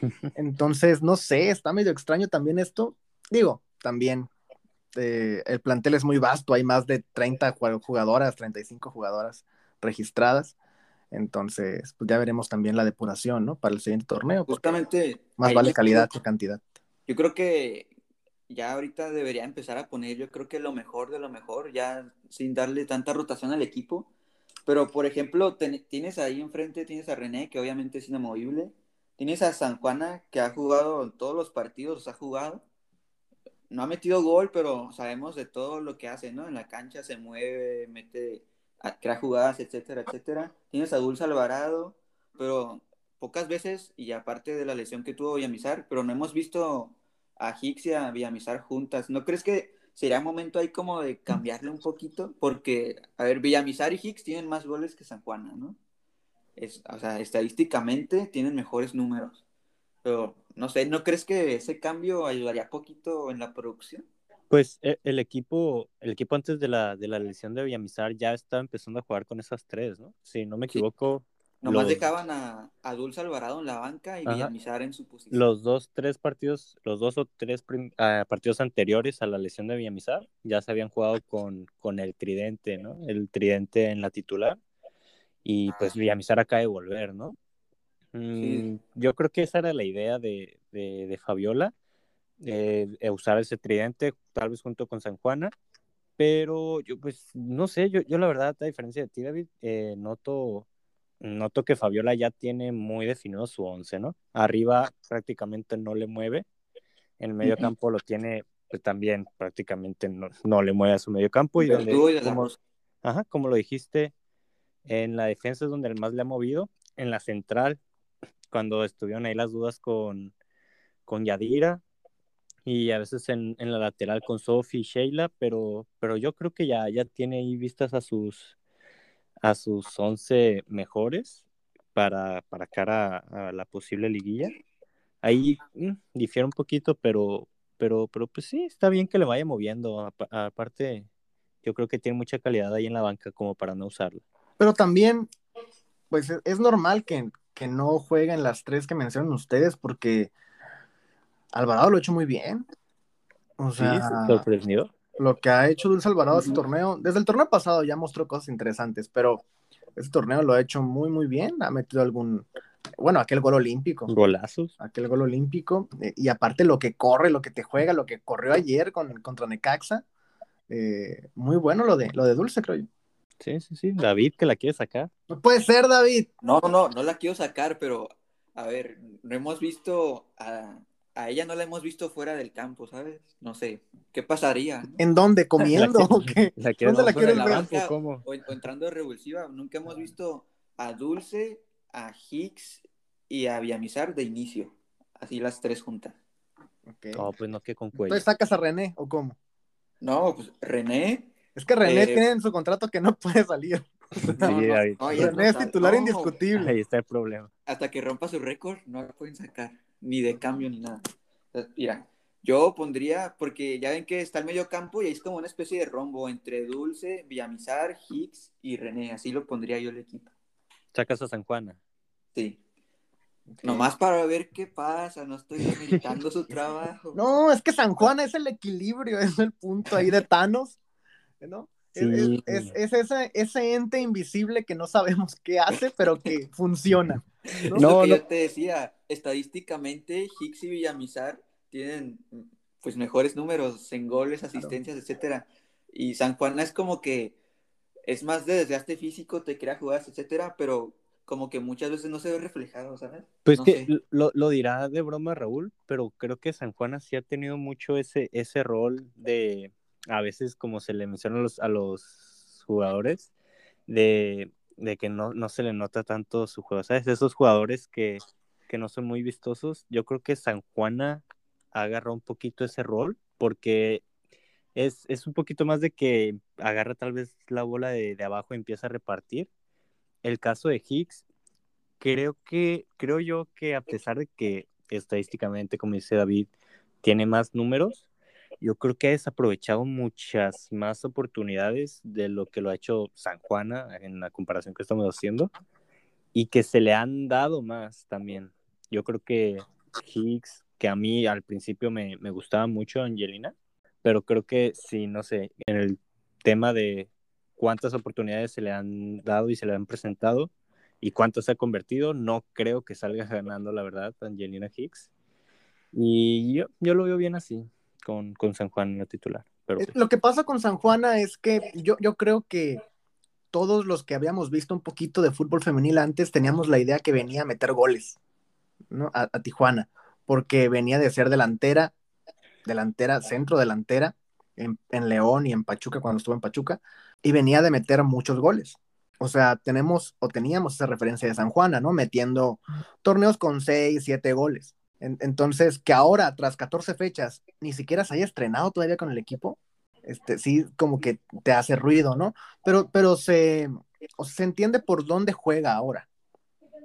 Entonces, no sé, está medio extraño también esto. Digo, también eh, el plantel es muy vasto, hay más de 30 jugadoras, 35 jugadoras registradas. Entonces, pues ya veremos también la depuración, ¿no? Para el siguiente torneo. Justamente. Más vale calidad que cantidad. Yo creo que ya ahorita debería empezar a poner, yo creo que lo mejor de lo mejor, ya sin darle tanta rotación al equipo. Pero, por ejemplo, tienes ahí enfrente, tienes a René, que obviamente es inamovible. Tienes a San Juana, que ha jugado en todos los partidos, ha jugado. No ha metido gol, pero sabemos de todo lo que hace, ¿no? En la cancha se mueve, mete crea jugadas, etcétera, etcétera. Tienes a Dulce Alvarado, pero pocas veces, y aparte de la lesión que tuvo Villamizar, pero no hemos visto a Hicks y a Villamizar juntas. ¿No crees que sería momento ahí como de cambiarle un poquito? Porque, a ver, Villamizar y Hicks tienen más goles que San Juana, ¿no? Es, o sea, estadísticamente tienen mejores números. Pero, no sé, ¿no crees que ese cambio ayudaría poquito en la producción? Pues e, el equipo, el equipo antes de la, de la lesión de Villamizar ya estaba empezando a jugar con esas tres, ¿no? Si no me equivoco. Nomás dejaban a, a, Dulce Alvarado en la banca y Villamizar en su posición. Los dos, tres partidos, los dos o tres ah, partidos anteriores a la lesión de Villamizar ya se habían jugado con, con el tridente, ¿no? El tridente en la titular. Y pues ah. Villamizar acaba de volver, ¿no? Mm, yo creo que esa era la idea de, de, de Fabiola eh, usar ese tridente, tal vez junto con San Juana, pero yo pues no sé, yo, yo la verdad, a diferencia de ti, David, eh, noto, noto que Fabiola ya tiene muy definido su once, ¿no? Arriba prácticamente no le mueve, en el medio campo lo tiene pues también prácticamente no, no le mueve a su medio campo y donde, como, ajá, como lo dijiste, en la defensa es donde el más le ha movido, en la central, cuando estuvieron ahí las dudas con, con Yadira, y a veces en, en la lateral con Sophie y Sheila, pero, pero yo creo que ya, ya tiene ahí vistas a sus, a sus 11 mejores para, para cara a, la posible liguilla. Ahí mm, difiere un poquito, pero, pero, pero pues sí, está bien que le vaya moviendo. Aparte, yo creo que tiene mucha calidad ahí en la banca como para no usarla. Pero también, pues es normal que, que no jueguen las tres que mencionan ustedes, porque Alvarado lo ha hecho muy bien. O sea, sorprendido. Lo que ha hecho Dulce Alvarado este torneo, desde el torneo pasado ya mostró cosas interesantes, pero este torneo lo ha hecho muy, muy bien. Ha metido algún, bueno, aquel gol olímpico. Golazos. Aquel gol olímpico. Eh, y aparte lo que corre, lo que te juega, lo que corrió ayer con, contra Necaxa. Eh, muy bueno lo de, lo de Dulce, creo yo. Sí, sí, sí. David, que la quiere sacar. No puede ser, David. No, no, no la quiero sacar, pero a ver, no hemos visto a, a ella no la hemos visto fuera del campo, ¿sabes? No sé, ¿qué pasaría? ¿En dónde? ¿Comiendo o qué? ¿Dónde la quieren ver? O, o, entrando de revulsiva. Nunca hemos visto a Dulce, a Hicks y a Villamizar de inicio. Así las tres juntas. Okay. No, pues no, que con cuello. Entonces sacas a René, ¿o cómo? No, pues René. Es que René eh, tiene en su contrato que no puede salir. Sí, René es titular indiscutible. Ahí está el problema. Hasta que rompa su récord, no lo pueden sacar ni de cambio ni nada. Mira, yo pondría, porque ya ven que está el medio campo y ahí es como una especie de rombo entre Dulce, Villamizar, Hicks y René. Así lo pondría yo el equipo. Sacas a San Juana. Sí. Nomás para ver qué pasa, no estoy limitando su trabajo. No, es que San Juana es el equilibrio, es el punto ahí de Thanos, ¿no? Es, ese, ese, ente invisible que no sabemos qué hace, pero que funciona. No, yo te decía, estadísticamente Hicks y Villamizar tienen pues mejores números en goles, asistencias, etcétera. Y San Juan es como que es más de desgaste físico, te crea jugadas, etcétera, pero como que muchas veces no se ve reflejado, ¿sabes? Pues que lo, lo, dirá de broma Raúl, pero creo que San Juan sí ha tenido mucho ese, ese rol de, a veces como se le menciona a los, a los jugadores, de, de que no, no, se le nota tanto su juego, ¿sabes? Esos jugadores que que no son muy vistosos. Yo creo que San Juana agarra un poquito ese rol porque es, es, un poquito más de que agarra tal vez la bola de, de, abajo y empieza a repartir. El caso de Higgs, creo que, creo yo que a pesar de que estadísticamente, como dice David, tiene más números, yo creo que ha desaprovechado muchas más oportunidades de lo que lo ha hecho San Juana en la comparación que estamos haciendo y que se le han dado más también. Yo creo que Higgs, que a mí al principio me, me gustaba mucho Angelina, pero creo que sí, no sé, en el tema de cuántas oportunidades se le han dado y se le han presentado y cuánto se ha convertido, no creo que salga ganando, la verdad, Angelina Hicks. Y yo, yo lo veo bien así, con, con San Juan en la titular. Pero, Eh, Lo que pasa con San Juana es que yo, yo creo que todos los que habíamos visto un poquito de fútbol femenil antes teníamos la idea que venía a meter goles ¿no? a, a Tijuana, porque venía de ser delantera, delantera, centro delantera en, en León y en Pachuca cuando estuvo en Pachuca, y venía de meter muchos goles. O sea, tenemos o teníamos esa referencia de San Juana, ¿no? Metiendo torneos con 6, 7 goles. En- entonces, que ahora, tras 14 fechas, ni siquiera se haya estrenado todavía con el equipo, este, sí, como que te hace ruido, ¿no? Pero, pero se, o sea, se entiende por dónde juega ahora.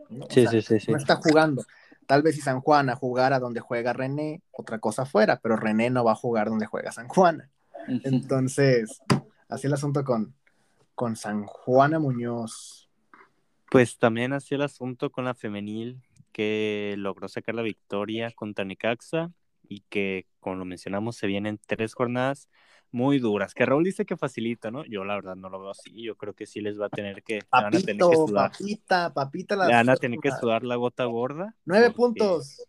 ¿no? O sí, sea, sí, sí, sí. no está jugando. Tal vez si San Juana jugara donde juega René, otra cosa fuera, pero René no va a jugar donde juega San Juana. Entonces, así el asunto con, con San Juana Muñoz. Pues también así el asunto con la femenil que logró sacar la victoria contra Necaxa y que, como lo mencionamos, se vienen tres jornadas muy duras. Que Raúl dice que facilita, ¿no? Yo la verdad no lo veo así. Yo creo que sí les va a tener que, le van a tener que Papito, sudar. papita, papita. las- Le van a tener que sudar la gota gorda. Nueve porque- puntos,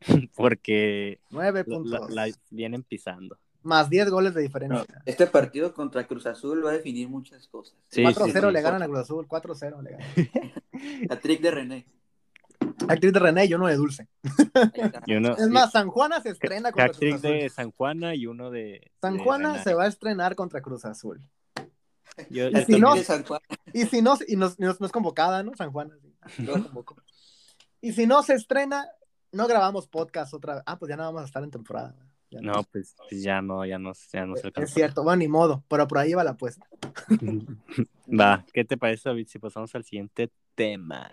Porque nueve la, puntos. la- la vienen pisando. Más 10 goles de diferencia. Este partido contra Cruz Azul va a definir muchas cosas. Sí, 4-0 sí, sí. le ganan a Cruz Azul, 4-0 le ganan. La trick de René. Actriz de René y uno de Dulce. Y uno, Es más, San Juana se estrena contra Cruz hat-trick Azul. de San Juana y uno de. San de Juana René. se va a estrenar contra Cruz Azul. Yo- Y yo si no- de San Juan. Y si no, y no, no- no es convocada, ¿no? San Juana. sí. Y si no se estrena, no grabamos podcast otra vez. Ah, pues ya no vamos a estar en temporada. Ya No, pues pues ya no, ya no, ya no se Es alcanza. cierto, bueno, ni modo, pero por ahí va la apuesta. Va, ¿qué te parece, David, si pasamos al siguiente tema?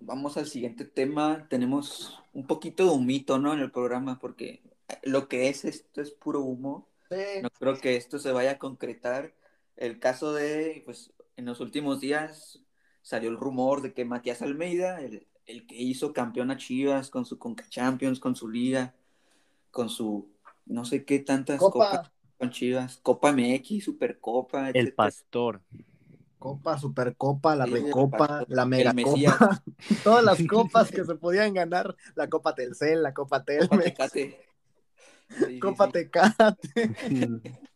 Vamos al siguiente tema. Tenemos un poquito de humito, ¿no? En el programa, porque lo que es esto es puro humo. No creo que esto se vaya a concretar. El caso de, pues, en los últimos días salió el rumor de que Matías Almeida, el, el que hizo campeón a Chivas con su Conca Champions, con su liga, con su no sé qué tantas copas Copa, con Chivas, Copa MX, Supercopa, El pastor. Copa, Supercopa, la Recopa, la el Mega Mesías. Copa, todas las copas que se podían ganar, la Copa Telcel, la Copa Copa Telmex, Tecate. Sí, sí, Copa sí. Tecate.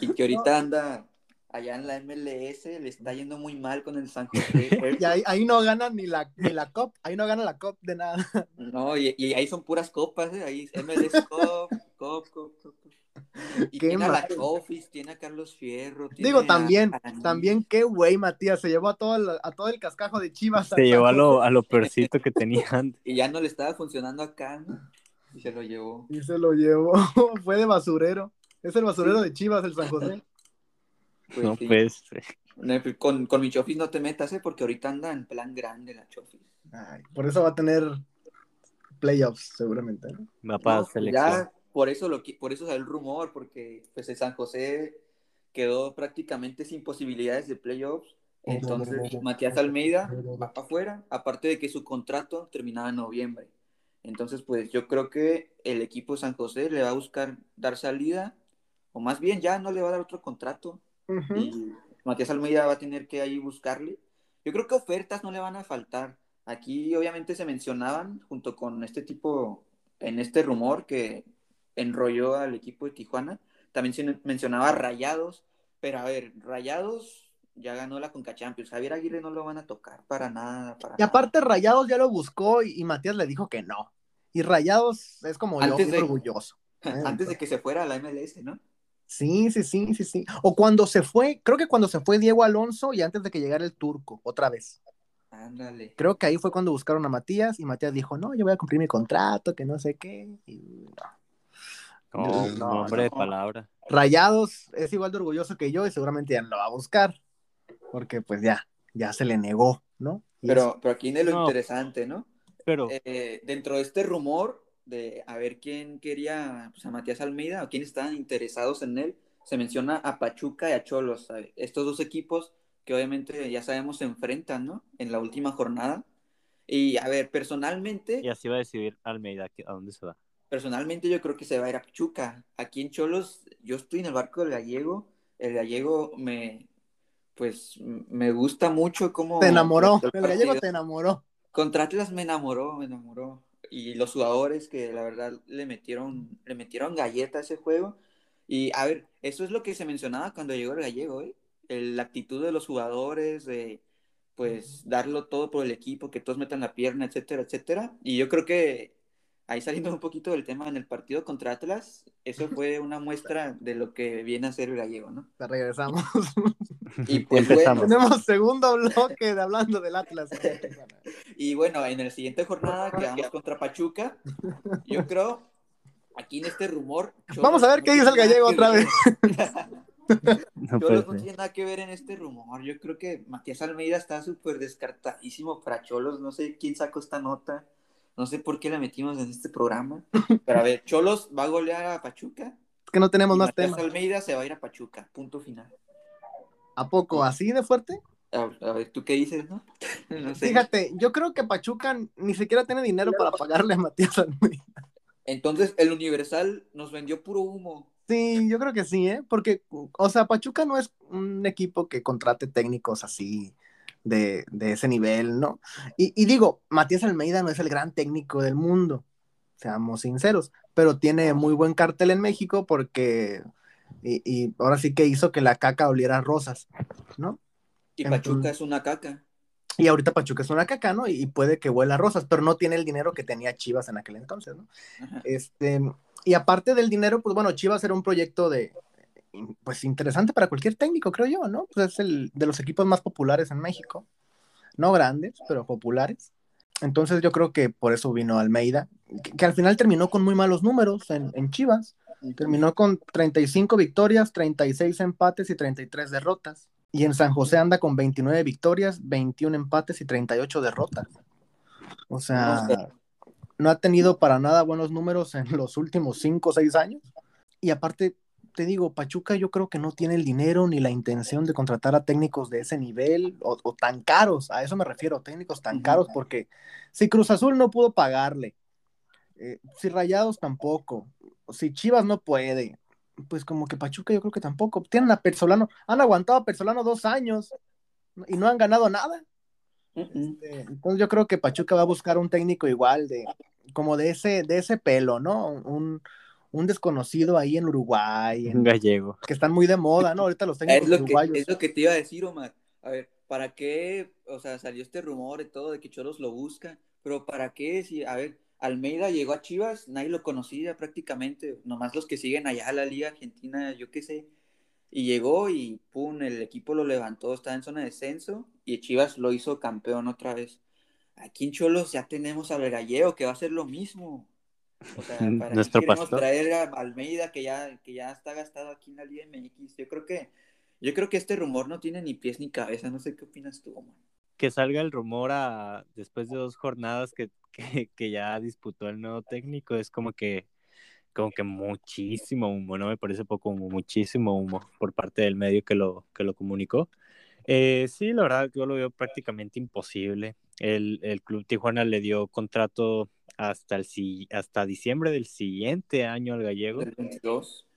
Y que ahorita anda allá en la MLS, le está yendo muy mal con el San José. Y ahí, ahí no ganan ni la, ni la COP, ahí no gana la COP de nada. No, y, y ahí son puras copas, ¿eh? Ahí MLS Cup, Cup, Cup, Cup. Y Qué tiene a la. Chofis, tiene a Carlos Fierro. tiene Digo, también, a también qué güey, Matías, se llevó a todo el, a todo el cascajo de Chivas. Se llevó a lo, a lo peorcito que tenía antes. Y ya no le estaba funcionando acá, ¿no? Y se lo llevó. Y se lo llevó, fue de basurero. Es el basurero de Chivas, el San José. Pues No, sí. pues. Con, con mi Chofis no te metas, ¿eh? Porque ahorita anda en plan grande la Chofis. Ay, por eso va a tener playoffs, seguramente. ¿no? Va para No, pues selección. ya, por eso, lo, por eso salió el rumor, porque pues el San José quedó prácticamente sin posibilidades de playoffs. Entonces, Matías Almeida va para afuera, aparte de que su contrato terminaba en noviembre. Entonces, pues yo creo que el equipo de San José le va a buscar dar salida, o más bien ya no le va a dar otro contrato. Y Matías Almeida va a tener que ahí buscarle. Yo creo que ofertas no le van a faltar. Aquí obviamente se mencionaban junto con este tipo, en este rumor que enrolló al equipo de Tijuana, también se mencionaba Rayados, pero a ver, Rayados ya ganó la Conca Champions, Javier Aguirre no lo van a tocar para nada. Para Y aparte, Rayados ya lo buscó y, y Matías le dijo que no. Y Rayados es como yo, Antes muy de- orgulloso. nada. antes de que se fuera a la MLS, ¿no? Sí, sí, sí, sí, sí. O cuando se fue, creo que cuando se fue Diego Alonso y antes de que llegara el turco, otra vez. Ándale. Creo que ahí fue cuando buscaron a Matías y Matías dijo, no, yo voy a cumplir mi contrato, que no sé qué. Y no. No, hombre de palabra. Rayados es igual de orgulloso que yo y seguramente ya no lo va a buscar. Porque pues ya, ya se le negó, ¿no? Y Pero, pero aquí viene lo No. interesante, ¿no? Pero, Eh, dentro de este rumor de a ver quién quería pues, a Matías Almeida o quién estaban interesados en él, se menciona a Pachuca y a Cholos, estos dos equipos que obviamente ya sabemos se enfrentan, ¿no? En la última jornada. Y a ver, personalmente, y así va a decidir Almeida a dónde se va. Personalmente yo creo que se va a ir a Pachuca. Aquí en Cholos, yo estoy en el barco del gallego. El gallego me, pues, me gusta mucho cómo... Te enamoró, el, gallego te enamoró. Contra Atlas me enamoró, me enamoró. Y los jugadores que la verdad le metieron, le metieron galleta a ese juego. Y a ver, eso es lo que se mencionaba cuando llegó el gallego, ¿eh? la actitud de los jugadores, de pues darlo todo por el equipo, que todos metan la pierna, etcétera, etcétera. Y yo creo que ahí saliendo un poquito del tema en el partido contra Atlas, eso fue una muestra de lo que viene a ser el gallego, ¿no? Te regresamos. Y pues bueno, tenemos segundo bloque de hablando del Atlas. y bueno, en la siguiente jornada quedamos contra Pachuca. Yo creo, aquí en este rumor. Vamos a ver qué dice el gallego otra vez. no, Cholos no tiene nada que ver en este rumor. Yo creo que Matías Almeida está súper descartadísimo para Cholos. No sé quién sacó esta nota. No sé por qué la metimos en este programa. Pero a ver, Cholos va a golear a Pachuca. Es que no tenemos más temas. Almeida se va a ir a Pachuca. Punto final. ¿A poco? ¿Así de fuerte? A, ver, ¿tú qué dices, no? Fíjate, yo creo que Pachuca ni siquiera tiene dinero para pagarle a Matías Almeida. Entonces, el Universal nos vendió puro humo. Sí, yo creo que sí, ¿eh? Porque, o sea, Pachuca no es un equipo que contrate técnicos así de, ese nivel, ¿no? Y, digo, Matías Almeida no es el gran técnico del mundo, seamos sinceros, pero tiene muy buen cartel en México porque, y, ahora sí que hizo que la caca oliera rosas, ¿no? Y Pachuca es una caca. Y ahorita Pachuca es una caca, ¿no? Y, puede que huela rosas, pero no tiene el dinero que tenía Chivas en aquel entonces, ¿no? Este, y aparte del dinero, pues bueno, Chivas era un proyecto de, pues interesante para cualquier técnico, creo yo, ¿no? Pues es el de los equipos más populares en México. No grandes, pero populares. Entonces yo creo que por eso vino Almeida, que, al final terminó con muy malos números en, en, Chivas. Terminó con 35 victorias, 36 empates y 33 derrotas. Y en San José anda con 29 victorias, 21 empates y 38 derrotas. O sea, no ha tenido para nada buenos números en los últimos cinco o seis años. Y aparte, te digo, Pachuca yo creo que no tiene el dinero ni la intención de contratar a técnicos de ese nivel o, tan caros, a eso me refiero, técnicos tan caros, porque si Cruz Azul no pudo pagarle, eh, si Rayados tampoco, si Chivas no puede, pues como que Pachuca yo creo que tampoco. Tienen a Persolano, han aguantado a Persolano dos años y no han ganado nada. Este, entonces yo creo que Pachuca va a buscar un técnico igual, de como de ese, de ese pelo, ¿no? Un, desconocido ahí en Uruguay. un gallego. Que están muy de moda, ¿no? Ahorita los técnicos es lo uruguayos. Que, es lo que te iba a decir, Omar. A ver, ¿para qué? O sea, salió este rumor y todo de que Choros lo busca, pero ¿para qué? Si, a ver, Almeida llegó a Chivas, nadie lo conocía prácticamente, nomás los que siguen allá a la Liga Argentina, yo qué sé. Y llegó y pum, el equipo lo levantó, está en zona de descenso y Chivas lo hizo campeón otra vez. Aquí en Cholos ya tenemos a Gallego que va a ser lo mismo. O sea, para Nuestro queremos traer a Almeida que ya, que ya está gastado aquí en la Liga MX. Yo creo que, yo creo que este rumor no tiene ni pies ni cabeza. No sé qué opinas tú, Omar. Que salga el rumor a, después de dos jornadas que, que, ya disputó el nuevo técnico, es como que como que muchísimo humo, ¿no? Me parece poco humo, muchísimo humo por parte del medio que lo, que lo comunicó. Eh, sí, la verdad, yo lo veo prácticamente imposible. El, el, Club Tijuana le dio contrato hasta, el, hasta diciembre del siguiente año al gallego.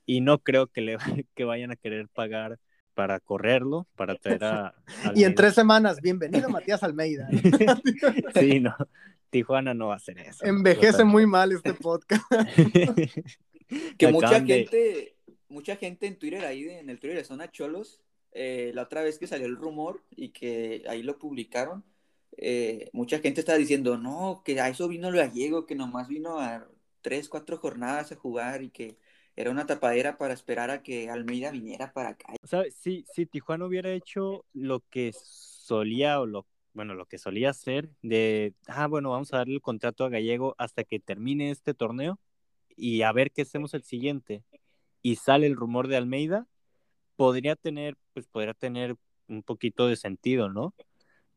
Y no creo que, le, que vayan a querer pagar para correrlo, para traer a... y en tres semanas, bienvenido Matías Almeida. sí, no, Tijuana no va a hacer eso. Envejece muy mal este podcast. que mucha gente, mucha gente en Twitter ahí, en el Twitter de Zona Cholos, eh, la otra vez que salió el rumor y que ahí lo publicaron, eh, mucha gente estaba diciendo, no, que a eso vino el gallego, que nomás vino a tres, cuatro jornadas a jugar y que era una tapadera para esperar a que Almeida viniera para acá. Si, si Tijuana hubiera hecho lo que solía o lo bueno, lo que solía hacer de, ah, bueno, vamos a darle el contrato a Gallego hasta que termine este torneo y a ver qué hacemos el siguiente. Y sale el rumor de Almeida, podría tener, pues podría tener un poquito de sentido, ¿no?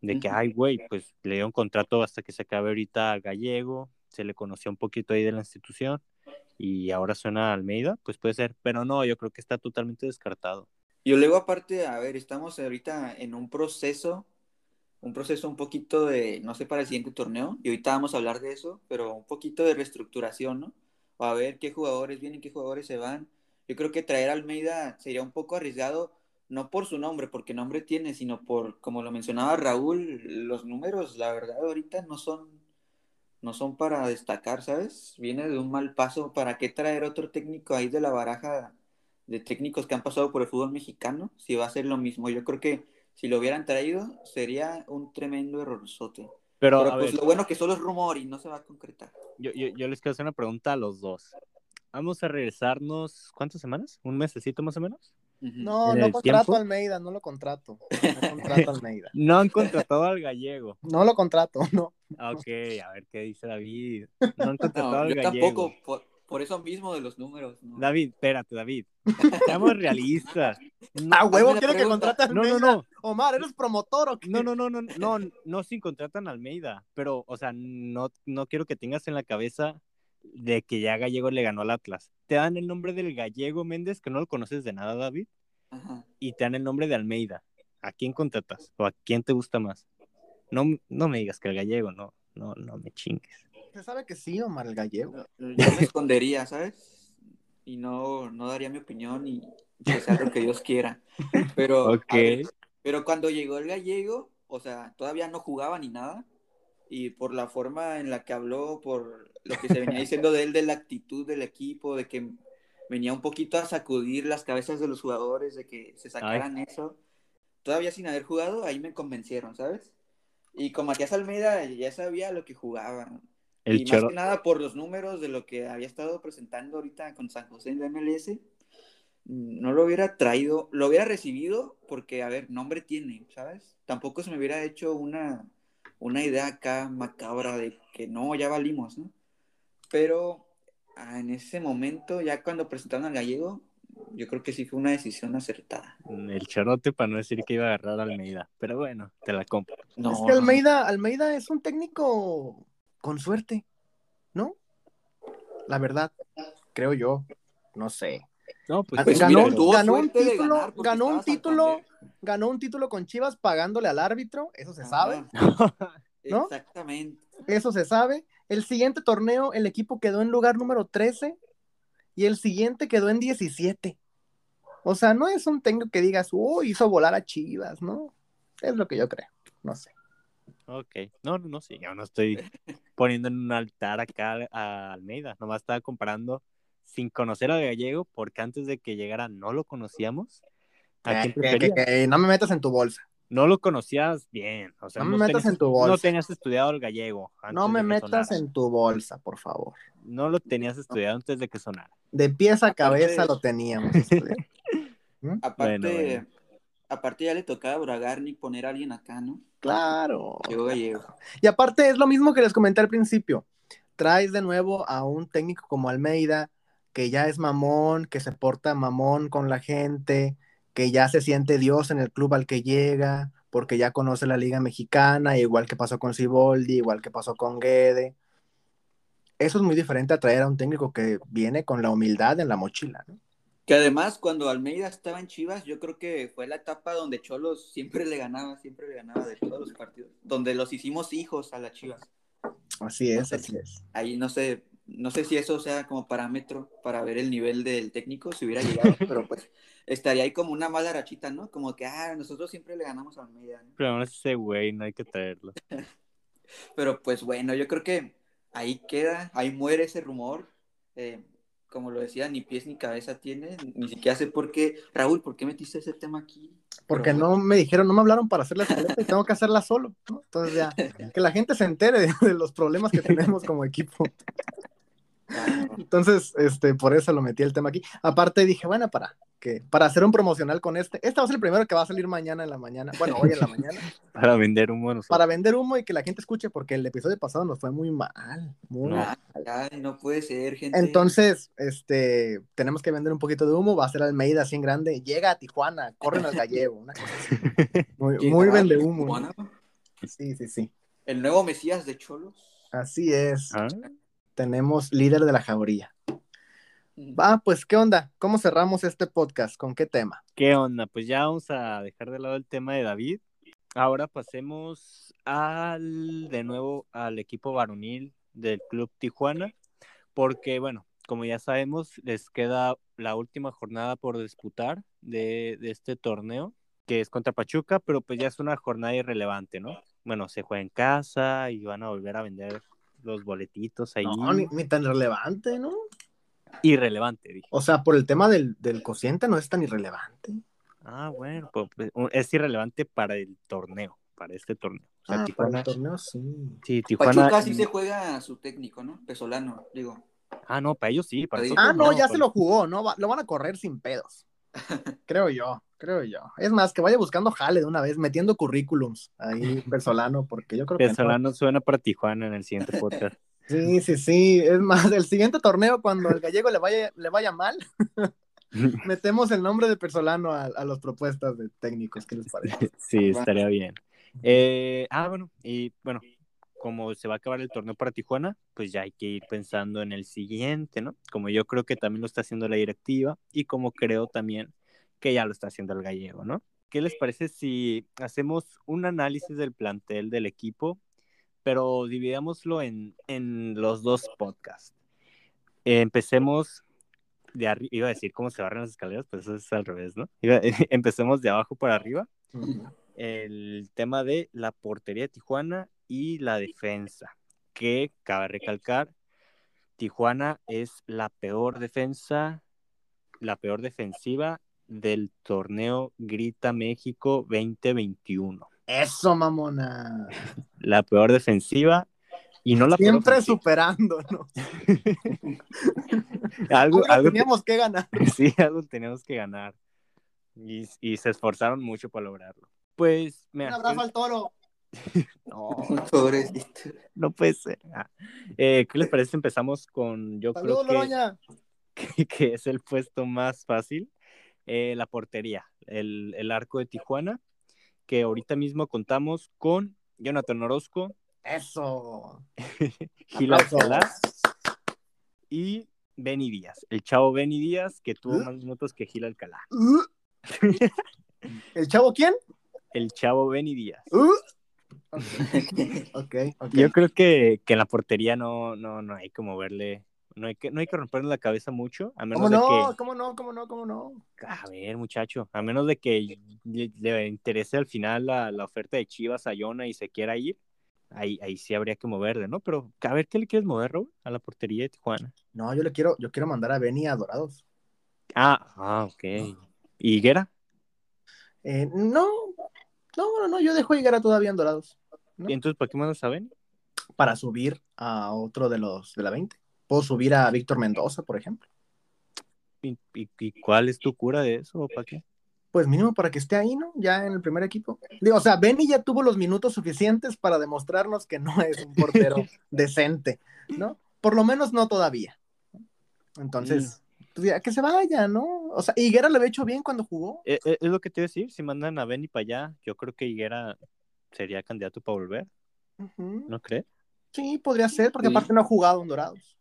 De que, ay, güey, pues le dio un contrato hasta que se acabe ahorita a Gallego, se le conoció un poquito ahí de la institución y ahora suena a Almeida, pues puede ser, pero no, yo creo que está totalmente descartado. Yo luego aparte, a ver, estamos ahorita en un proceso, un proceso un poquito de, no sé, para el siguiente torneo, y ahorita vamos a hablar de eso, pero un poquito de reestructuración, ¿no? o a ver qué jugadores vienen, qué jugadores se van. Yo creo que traer a Almeida sería un poco arriesgado, no por su nombre, porque nombre tiene, sino por, como lo mencionaba Raúl, los números, la verdad, ahorita no son, no son para destacar, ¿sabes? Viene de un mal paso. ¿Para qué traer otro técnico ahí de la baraja de técnicos que han pasado por el fútbol mexicano? Si va a ser lo mismo. Yo creo que si lo hubieran traído, sería un tremendo errorzote. Pero, Pero pues ver, lo bueno que solo es rumor y no se va a concretar. yo, yo, yo les quiero hacer una pregunta a los dos. Vamos a regresarnos, ¿cuántas semanas? ¿Un mesecito más o menos? No, ¿En no contrato tiempo? a Almeida, no lo contrato. No contrato a Almeida. No han contratado al gallego. No lo contrato, no. Ah, Ok, a ver qué dice David. No han contratado No, al yo gallego. tampoco, por, por eso mismo de los números. ¿no? David, espérate, David. Seamos realistas. No, A huevo quiere que pregunta. contrate a no, Almeida. no, no. Omar, ¿eres promotor o qué? No, no, no, no, no, no, sin contratan a Almeida, pero, o sea, no, no quiero que tengas en la cabeza de que ya Gallego le ganó al Atlas. Te dan el nombre del Gallego Méndez, que no lo conoces de nada, David, Ajá. y te dan el nombre de Almeida. ¿A quién contratas? ¿O a quién te gusta más? No, no me digas que el Gallego, no, no, no me chingues. Se sabe que sí, Omar, el gallego. Yo me escondería, ¿sabes? Y no, no daría mi opinión y que sea lo que Dios quiera. Pero, ver, pero cuando llegó el gallego, o sea, todavía no jugaba ni nada. Y por la forma en la que habló, por lo que se venía diciendo de él, de la actitud del equipo, de que venía un poquito a sacudir las cabezas de los jugadores, de que se sacaran eso. Todavía sin haber jugado, ahí me convencieron, ¿sabes? Y con Matías Almeida ya sabía lo que jugaba. El y choro, más que nada por los números de lo que había estado presentando ahorita con San José en la MLS, no lo hubiera traído, lo hubiera recibido porque, a ver, nombre tiene, ¿sabes? Tampoco se me hubiera hecho una, una idea acá macabra de que no, ya valimos, ¿no? Pero ah, en ese momento, ya cuando presentaron al gallego, yo creo que sí fue una decisión acertada. el chorote para no decir que iba a agarrar a Almeida, pero bueno, te la compro. No, es que Almeida, Almeida es un técnico con suerte, ¿no? La verdad, creo yo. No sé. No, pues, Pues ganó, mira, tuvo ganó un título, ganó un título, Santander. ganó un título con Chivas pagándole al árbitro, eso se Ajá. sabe, ¿no? Exactamente. eso se sabe. El siguiente torneo el equipo quedó en lugar número 13 y el siguiente quedó en 17. O sea, no es un técnico que digas, uy, hizo volar a Chivas, ¿no? Es lo que yo creo, no sé. Ok, no, no, no, sí, yo no estoy poniendo en un altar acá a Almeida, nomás estaba comparando sin conocer al gallego, porque antes de que llegara no lo conocíamos. ¿A quién Eh, que- preferías? que- que no me metas en tu bolsa. No lo conocías bien, o sea, No me metas tenías, en tu no bolsa. tenías estudiado el gallego. antes No me de que metas sonara. en tu bolsa, por favor. No lo tenías estudiado antes de que sonara. De pies a cabeza Aparte- lo teníamos. estudiado. Aparte, Bueno, bueno. aparte ya le tocaba a Bragarnik poner a alguien acá, ¿no? claro. Llegó Gallego. Y aparte es lo mismo que les comenté al principio. Traes de nuevo a un técnico como Almeida, que ya es mamón, que se porta mamón con la gente, que ya se siente Dios en el club al que llega, porque ya conoce la liga mexicana, igual que pasó con Siboldi, igual que pasó con Guede. Eso es muy diferente a traer a un técnico que viene con la humildad en la mochila, ¿no? Que además, cuando Almeida estaba en Chivas, yo creo que fue la etapa donde Cholos siempre le ganaba, siempre le ganaba de todos los partidos. Donde los hicimos hijos a las Chivas. Así es, Entonces, así es. Ahí no sé, no sé si eso sea como parámetro para ver el nivel del técnico, si hubiera llegado, pero pues estaría ahí como una mala rachita, ¿no? Como que, ah, nosotros siempre le ganamos a Almeida. ¿no? Pero aún así ese güey no hay que traerlo. Pero pues bueno, yo creo que ahí queda, ahí muere ese rumor. Eh, como lo decía, ni pies ni cabeza tiene, ni siquiera sé por qué. Raúl, ¿por qué metiste ese tema aquí? Porque Pero, no me dijeron, no me hablaron para hacer la escaleta y tengo que hacerla solo, ¿no? Entonces ya, que la gente se entere de, de los problemas que tenemos como equipo. Entonces, este, por eso lo metí el tema aquí. Aparte dije, bueno, para que para hacer un promocional con este, este va a ser el primero que va a salir mañana en la mañana, bueno, hoy en la mañana, Para vender humo nosotros. para vender humo y que la gente escuche, porque el episodio pasado nos fue muy mal, muy No. mal. Ay, no puede ser, gente. Entonces, este, tenemos que vender un poquito de humo, va a ser Almeida así en grande, llega a Tijuana, corren al gallego, una cosa así. Muy, ¿Quién muy vende humo. Tijuana. Sí, sí, sí. El nuevo Mesías de Cholos. Así es. Ah, Tenemos líder de la jauría. Va, pues, ¿qué onda? ¿Cómo cerramos este podcast? ¿Con qué tema? ¿Qué onda? Pues ya vamos a dejar de lado el tema de David. Ahora pasemos al de nuevo al equipo varonil del Club Tijuana, porque bueno, como ya sabemos, les queda la última jornada por disputar de, de este torneo, que es contra Pachuca, pero pues ya es una jornada irrelevante, ¿no? Bueno, se juega en casa y van a volver a vender los boletitos ahí. No, ni, ni tan relevante, ¿no? Irrelevante, dije. O sea, por el tema del, del cociente no es tan irrelevante. Ah, bueno, pues, pues, es irrelevante para el torneo, para este torneo. O sea, Ah, para Tijuana, el torneo sí. sí, Tijuana. Pachuca sí se juega a su técnico, ¿no? Pesolano, digo. Ah, no, para ellos sí, para Ah, Ah, no, ya para- se lo jugó, ¿no? Va- lo van a correr sin pedos. Creo yo, creo yo. Es más, que vaya buscando jale de una vez, metiendo currículums ahí, Pesolano, porque yo creo que no. Pesolano suena para Tijuana en el siguiente podcast. Sí, sí, sí. Es más, el siguiente torneo, cuando el gallego le vaya, le vaya mal, metemos el nombre de Pesolano a, a las propuestas de técnicos. ¿Qué les parece? Sí, estaría bien. Eh, ah, bueno, y bueno, como se va a acabar el torneo para Tijuana, pues ya hay que ir pensando en el siguiente, ¿no? Como yo creo que también lo está haciendo la directiva y como creo también que ya lo está haciendo el gallego, ¿no? ¿Qué les parece si hacemos un análisis del plantel del equipo, pero dividámoslo en, en los dos podcasts? Eh, empecemos de arriba, iba a decir cómo se barren las escaleras, pues eso es al revés, ¿no? Iba- empecemos de abajo para arriba el tema de la portería de Tijuana y la defensa, que cabe recalcar, Tijuana es la peor defensa, la peor defensiva del torneo Grita México 2021. Eso, mamona. La peor defensiva y no la peor Siempre ofensiva. superándonos. Algo, Algo algo teníamos que ganar. sí, algo tenemos que ganar. Y, y se esforzaron mucho para lograrlo. Pues, Un mira, abrazo al toro. no. No puede ser. Ah. Eh, ¿Qué les parece? Empezamos con, yo Saludos, creo que, que es el puesto más fácil, eh, la portería, el, el arco de Tijuana, que ahorita mismo contamos con Jonathan Orozco, Eso. Gil y Benny Díaz, el chavo Benny Díaz que tuvo ¿Eh? más minutos que Gil Alcalá. Uh. ¿El chavo quién? El chavo Benny Díaz. Uh. Ok, ok. Yo creo que, que en la portería no, no, no hay como verle, no hay que, no hay que romperle la cabeza mucho, a menos ¿Cómo de no? que... ¿Cómo no? ¿Cómo no? ¿Cómo no? A ver, muchacho, a menos de que le, le interese al final la, la oferta de Chivas a Yona y se quiera ir, ahí, ahí sí habría que moverle, ¿no? Pero, a ver, ¿qué le quieres mover, Raúl? A la portería de Tijuana. No, yo le quiero, yo quiero mandar a Benny a Dorados. Ah, ah, ok. ¿Y Higuera? Eh, no, no, no, no, yo dejo llegar a todavía en Dorados. ¿no? ¿Y entonces para qué mandas a Ben? Para subir a otro de los de la 20. Puedo subir a Víctor Mendoza, por ejemplo. ¿Y, y, y cuál es tu cura de eso para qué? Pues mínimo para que esté ahí, ¿no? Ya en el primer equipo. Digo, o sea, Benny ya tuvo los minutos suficientes para demostrarnos que no es un portero decente, ¿no? Por lo menos no todavía. Entonces, pues ya que se vaya, ¿no? O sea, Higuera lo había hecho bien cuando jugó. Eh, eh, Es, lo que te iba a decir, si mandan a Benny para allá, yo creo que Higuera sería candidato para volver. ¿no crees? Sí, podría ser, porque Sí. aparte no ha jugado en Dorados.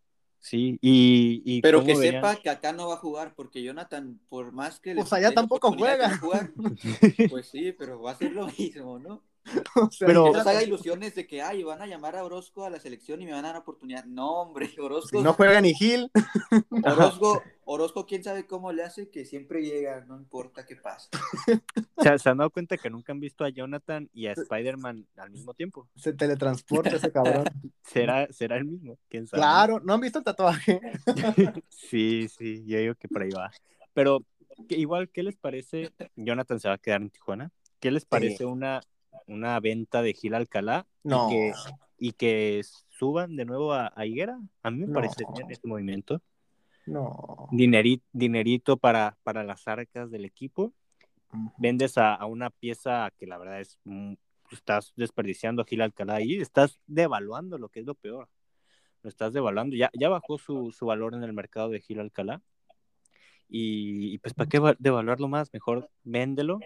Sí, y... y Pero ¿cómo que verían? sepa que acá no va a jugar, porque Jonathan, por más que le Pues allá tampoco juega. jugar, pues sí, pero va a ser lo mismo, ¿no? O sea, Pero- nos haga ilusiones de que, ay, van a llamar a Orozco a la selección y me van a dar oportunidad. No, hombre, Orozco, Si no juega ni Gil, Orozco, Orozco, quién sabe cómo le hace, que siempre llega, no importa qué pasa. O sea, ¿se han dado cuenta que nunca han visto a Jonathan y a Spider-Man al mismo tiempo? se teletransporta ese cabrón. ¿Será, será el mismo? ¿Quién sabe? Claro, ¿no han visto el tatuaje? Sí, sí, yo digo que por ahí va. Pero igual, ¿qué les parece? Jonathan se va a quedar en Tijuana. ¿Qué les parece una, una venta de Gil Alcalá No. y, que, y que suban de nuevo a, a Higuera? A mí me No. parece bien este movimiento. No. Dinerito, dinerito para, para las arcas del equipo. Vendes a, a una pieza que la verdad es mm, estás desperdiciando a Gil Alcalá y estás devaluando lo que es lo peor. Lo estás devaluando. Ya, ya bajó su, su valor en el mercado de Gil Alcalá. Y, y pues, ¿para qué va- devaluarlo más? Mejor véndelo.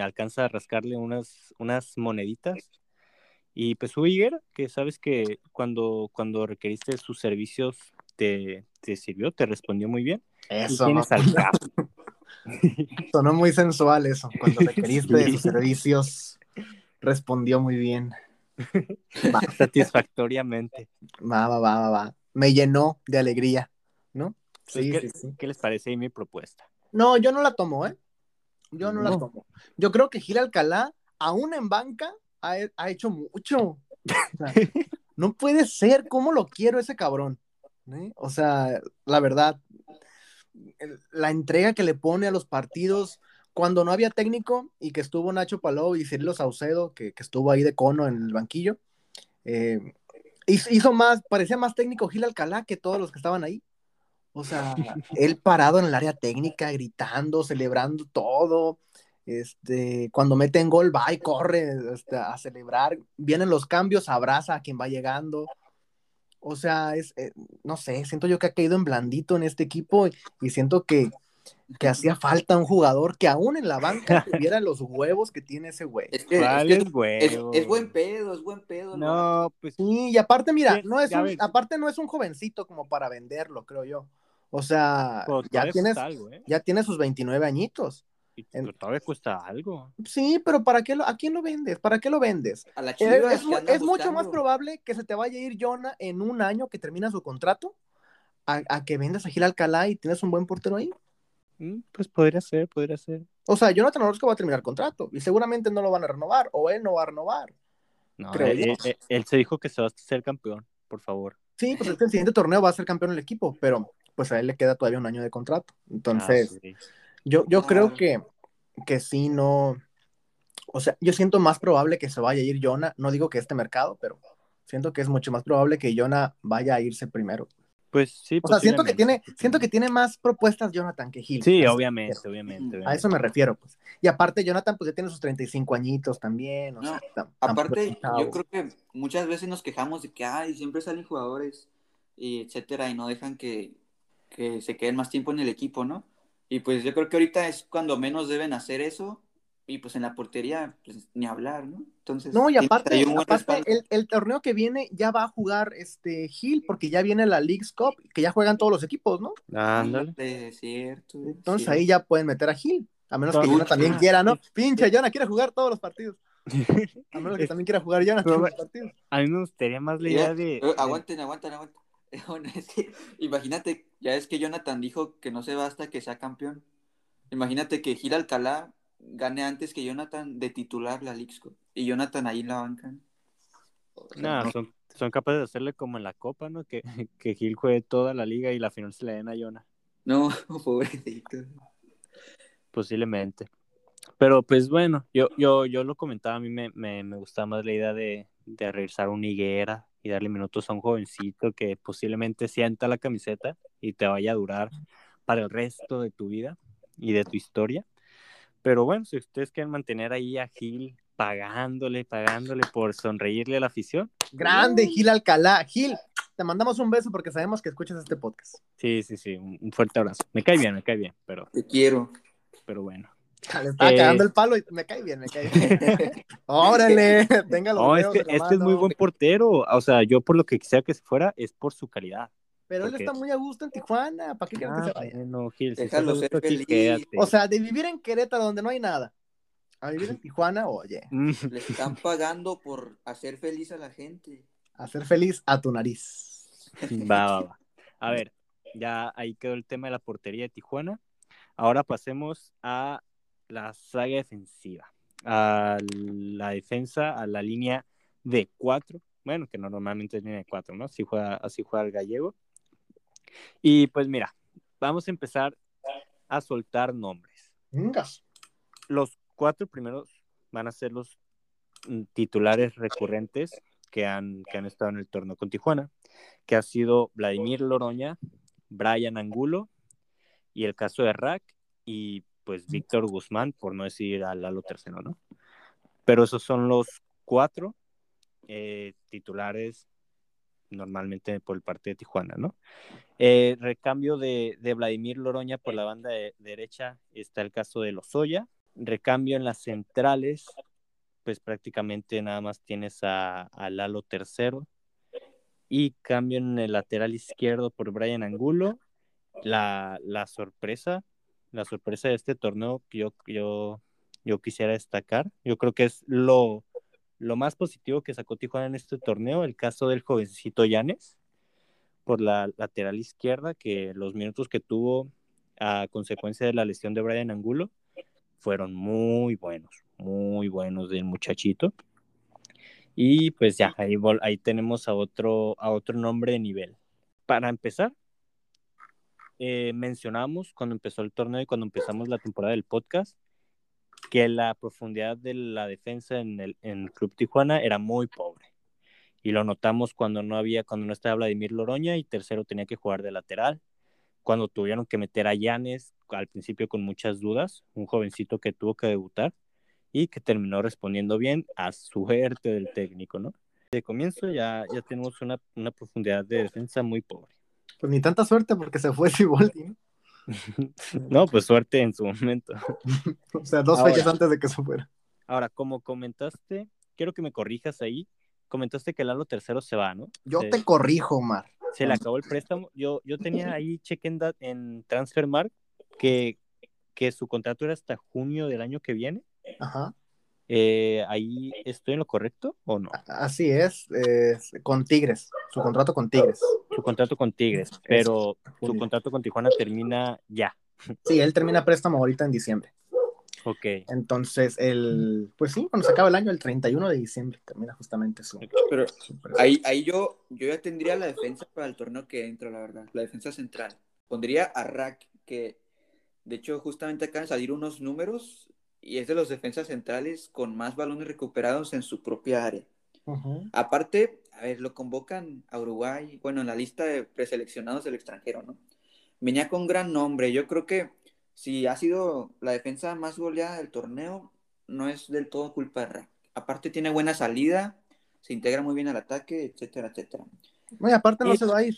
Alcanza a rascarle unas, unas moneditas. Y pues su Higuera, que sabes que cuando, cuando requeriste sus servicios te, te sirvió, te respondió muy bien. Y Eso, Capo. sonó muy sensual eso. Cuando requeriste de sus servicios, respondió muy bien. Va, satisfactoriamente. va, va, va, va, va. Me llenó de alegría. ¿no? Pues, Sí, ¿qué, sí, sí. qué les parece ahí mi propuesta? No, yo no la tomo, ¿eh? Yo no, la No. tomo. Yo creo que Gil Alcalá, aún en banca, ha, ha hecho mucho. O sea, no puede ser, ¿cómo lo quiero ese cabrón? ¿Eh? O sea, la verdad, la entrega que le pone a los partidos cuando no había técnico y que estuvo Nacho Palou y Cirilo Saucedo, que, que estuvo ahí de cono en el banquillo, eh, hizo más, parecía más técnico Gil Alcalá que todos los que estaban ahí. O sea, él parado en el área técnica, gritando, celebrando todo. Este, cuando meten gol, va y corre este, a celebrar. Vienen los cambios, abraza a quien va llegando. O sea, es, eh, no sé, siento yo que ha caído en blandito en este equipo y, y siento que, que hacía falta un jugador que aún en la banca tuviera los huevos que tiene ese güey. Es que, es, ¿Cuál que es es, huevo? es buen pedo, es buen pedo. vato. No, pues Sí, y aparte, mira, no es un, aparte no es un jovencito como para venderlo, creo yo. O sea, pues, ya tienes, algo, ¿eh? ya tiene sus 29 añitos. Pero todavía cuesta algo. Sí, pero ¿para qué lo, a quién lo vendes? ¿Para qué lo vendes? A la Eh, Chivas es mucho más probable que se te vaya a ir Jonah en un año que termina su contrato a, a que vendas a Gil Alcalá y tienes un buen portero ahí. Mm, Pues podría ser, podría ser. O sea, Jonathan Orozco va a terminar contrato y seguramente no lo van a renovar o él no va a renovar. No, Creo él, yo. él- él- él se dijo que se va a ser campeón, por favor. Sí, pues es que el siguiente torneo va a ser campeón el equipo, pero pues a él le queda todavía un año de contrato. Entonces, Ah, sí. Yo, yo creo Claro. que, que sí, no. O sea, yo siento más probable que se vaya a ir Jonah. No digo que este mercado, pero siento que es mucho más probable que Jonah vaya a irse primero. Pues sí, O sea, siento que tiene, siento que tiene más propuestas Jonathan que Gil. Sí, obviamente, obviamente. A eso me refiero, pues. Y aparte, Jonathan, pues ya tiene sus 35 añitos también. O No, sea, Aparte, yo creo que muchas veces nos quejamos de que ay, siempre salen jugadores y etcétera, y no dejan que, que se queden más tiempo en el equipo, ¿no? Y pues yo creo que ahorita es cuando menos deben hacer eso, y pues en la portería, pues ni hablar, ¿no? Entonces, No, y aparte, aparte el, el torneo que viene ya va a jugar este Gil, porque ya viene la League's Cup, que ya juegan todos los equipos, ¿no? Ándale. Cierto. Entonces cierto. ahí ya pueden meter a Gil. A menos que. Jonah también quiera, ¿no? Pinche Jonah quiere jugar todos los partidos. A menos que también quiera jugar Jonah todos los partidos. A mí me gustaría más la idea de. eh, de- aguanten, aguanten, aguanten. Bueno, es que, imagínate, ya es que Jonathan dijo que no se va hasta que sea campeón. Imagínate que Gil Alcalá gane antes que Jonathan de titular la Cup. Y Jonathan ahí en la banca. O sea, Nah, no. son, son capaces de hacerle como en la Copa, ¿no? Que, que Gil juegue toda la liga y la final se le den a Jonah. No, pobrecito. Posiblemente. Pero pues bueno, yo, yo, yo lo comentaba, a mí me, me, me gustaba más la idea de, de regresar a una higuera y darle minutos a un jovencito que posiblemente sienta la camiseta y te vaya a durar para el resto de tu vida y de tu historia. Pero bueno, si ustedes quieren mantener ahí a Gil pagándole, pagándole por sonreírle a la afición, Grande Gil Alcalá. Gil, te mandamos un beso porque sabemos que escuchas este podcast. sí, sí, sí, un, un fuerte abrazo. Me cae bien, me cae bien, pero, Te quiero. pero bueno. Le estaba Eh. cagando el palo y me cae bien, me cae bien. Órale, tenga los No, es que la este es muy buen portero. O sea, yo por lo que quisiera que se fuera es por su calidad. Pero él está muy a gusto en Tijuana. ¿Para qué quieres que se vaya? bueno, Gil, si Déjalo ser aquí, feliz. quédate. O sea, de vivir en Querétaro donde no hay nada, a vivir en Tijuana, oye, Mm, Le están pagando por hacer feliz a la gente. hacer feliz a tu nariz. va, va, va. A ver, ya ahí quedó el tema de la portería de Tijuana. Ahora pasemos a la saga defensiva. A la defensa, a la línea de cuatro. Bueno, que normalmente es línea de cuatro, ¿no? Así juega, así juega el gallego. Y pues mira, vamos a empezar a soltar nombres. Los cuatro primeros van a ser los mm, titulares recurrentes que han, que han estado en el torneo con Tijuana, que ha sido Vladimir Loroña, Brian Angulo y el caso de Rack y pues Víctor Guzmán, por no decir a Lalo tercero, ¿no? Pero esos son los cuatro eh, titulares normalmente por parte de Tijuana, ¿no? Eh, recambio de, de Vladimir Loroña por la banda de- derecha está el caso de Lozoya. Recambio en las centrales, pues prácticamente nada más tienes a, a Lalo tercero. Y cambio en el lateral izquierdo por Brian Angulo. La, la sorpresa, la sorpresa de este torneo que yo, yo, yo quisiera destacar, yo creo que es lo, lo más positivo que sacó Tijuana en este torneo, el caso del jovencito Llanes, por la lateral izquierda, que los minutos que tuvo a consecuencia de la lesión de Brian Angulo fueron muy buenos, muy buenos del muchachito. Y pues ya, ahí, ahí tenemos a otro, a otro nombre de nivel. Para empezar, eh, mencionamos cuando empezó el torneo y cuando empezamos la temporada del podcast que la profundidad de la defensa en el, Club Tijuana era muy pobre. Y lo notamos cuando no había, cuando no estaba Vladimir Loroña y tercero tenía que jugar de lateral. Cuando tuvieron que meter a Llanes, al principio con muchas dudas, un jovencito que tuvo que debutar y que terminó respondiendo bien a suerte del técnico, ¿no? De comienzo ya, ya tenemos una, una profundidad de defensa muy pobre. Pues ni tanta suerte porque se fue Siboldi, ¿no? no, pues suerte en su momento. o sea, dos fechas antes de que se fuera. Ahora, como comentaste, quiero que me corrijas ahí. Comentaste que Lalo tercero se va, ¿no? Yo te corrijo, Omar. Se le acabó el préstamo. Yo, yo tenía ahí check en, en Transfermark que, que su contrato era hasta junio del año que viene. Ajá. Eh, ¿Ahí estoy en lo correcto o no? Así es, con Tigres, su contrato con Tigres. Su contrato con Tigres, pero su contrato con Tijuana termina ya. Sí, él termina préstamo ahorita en diciembre. Ok. Entonces, el, pues sí, cuando se acaba el año, el 31 de diciembre, termina justamente su. Pero ahí, ahí yo, yo ya tendría la defensa para el torneo que entra, la verdad, la defensa central. Pondría a Rack, que de hecho, justamente acaban de salir unos números y es de los defensas centrales con más balones recuperados en su propia área. Aparte, a ver, lo convocan a Uruguay, bueno, en la lista de preseleccionados del extranjero, ¿no? Venía con gran nombre. Yo creo que si ha sido la defensa más goleada del torneo, no es del todo culpa de Rack. Aparte tiene buena salida, se integra muy bien al ataque, etcétera, etcétera. Bueno, aparte no se va a ir.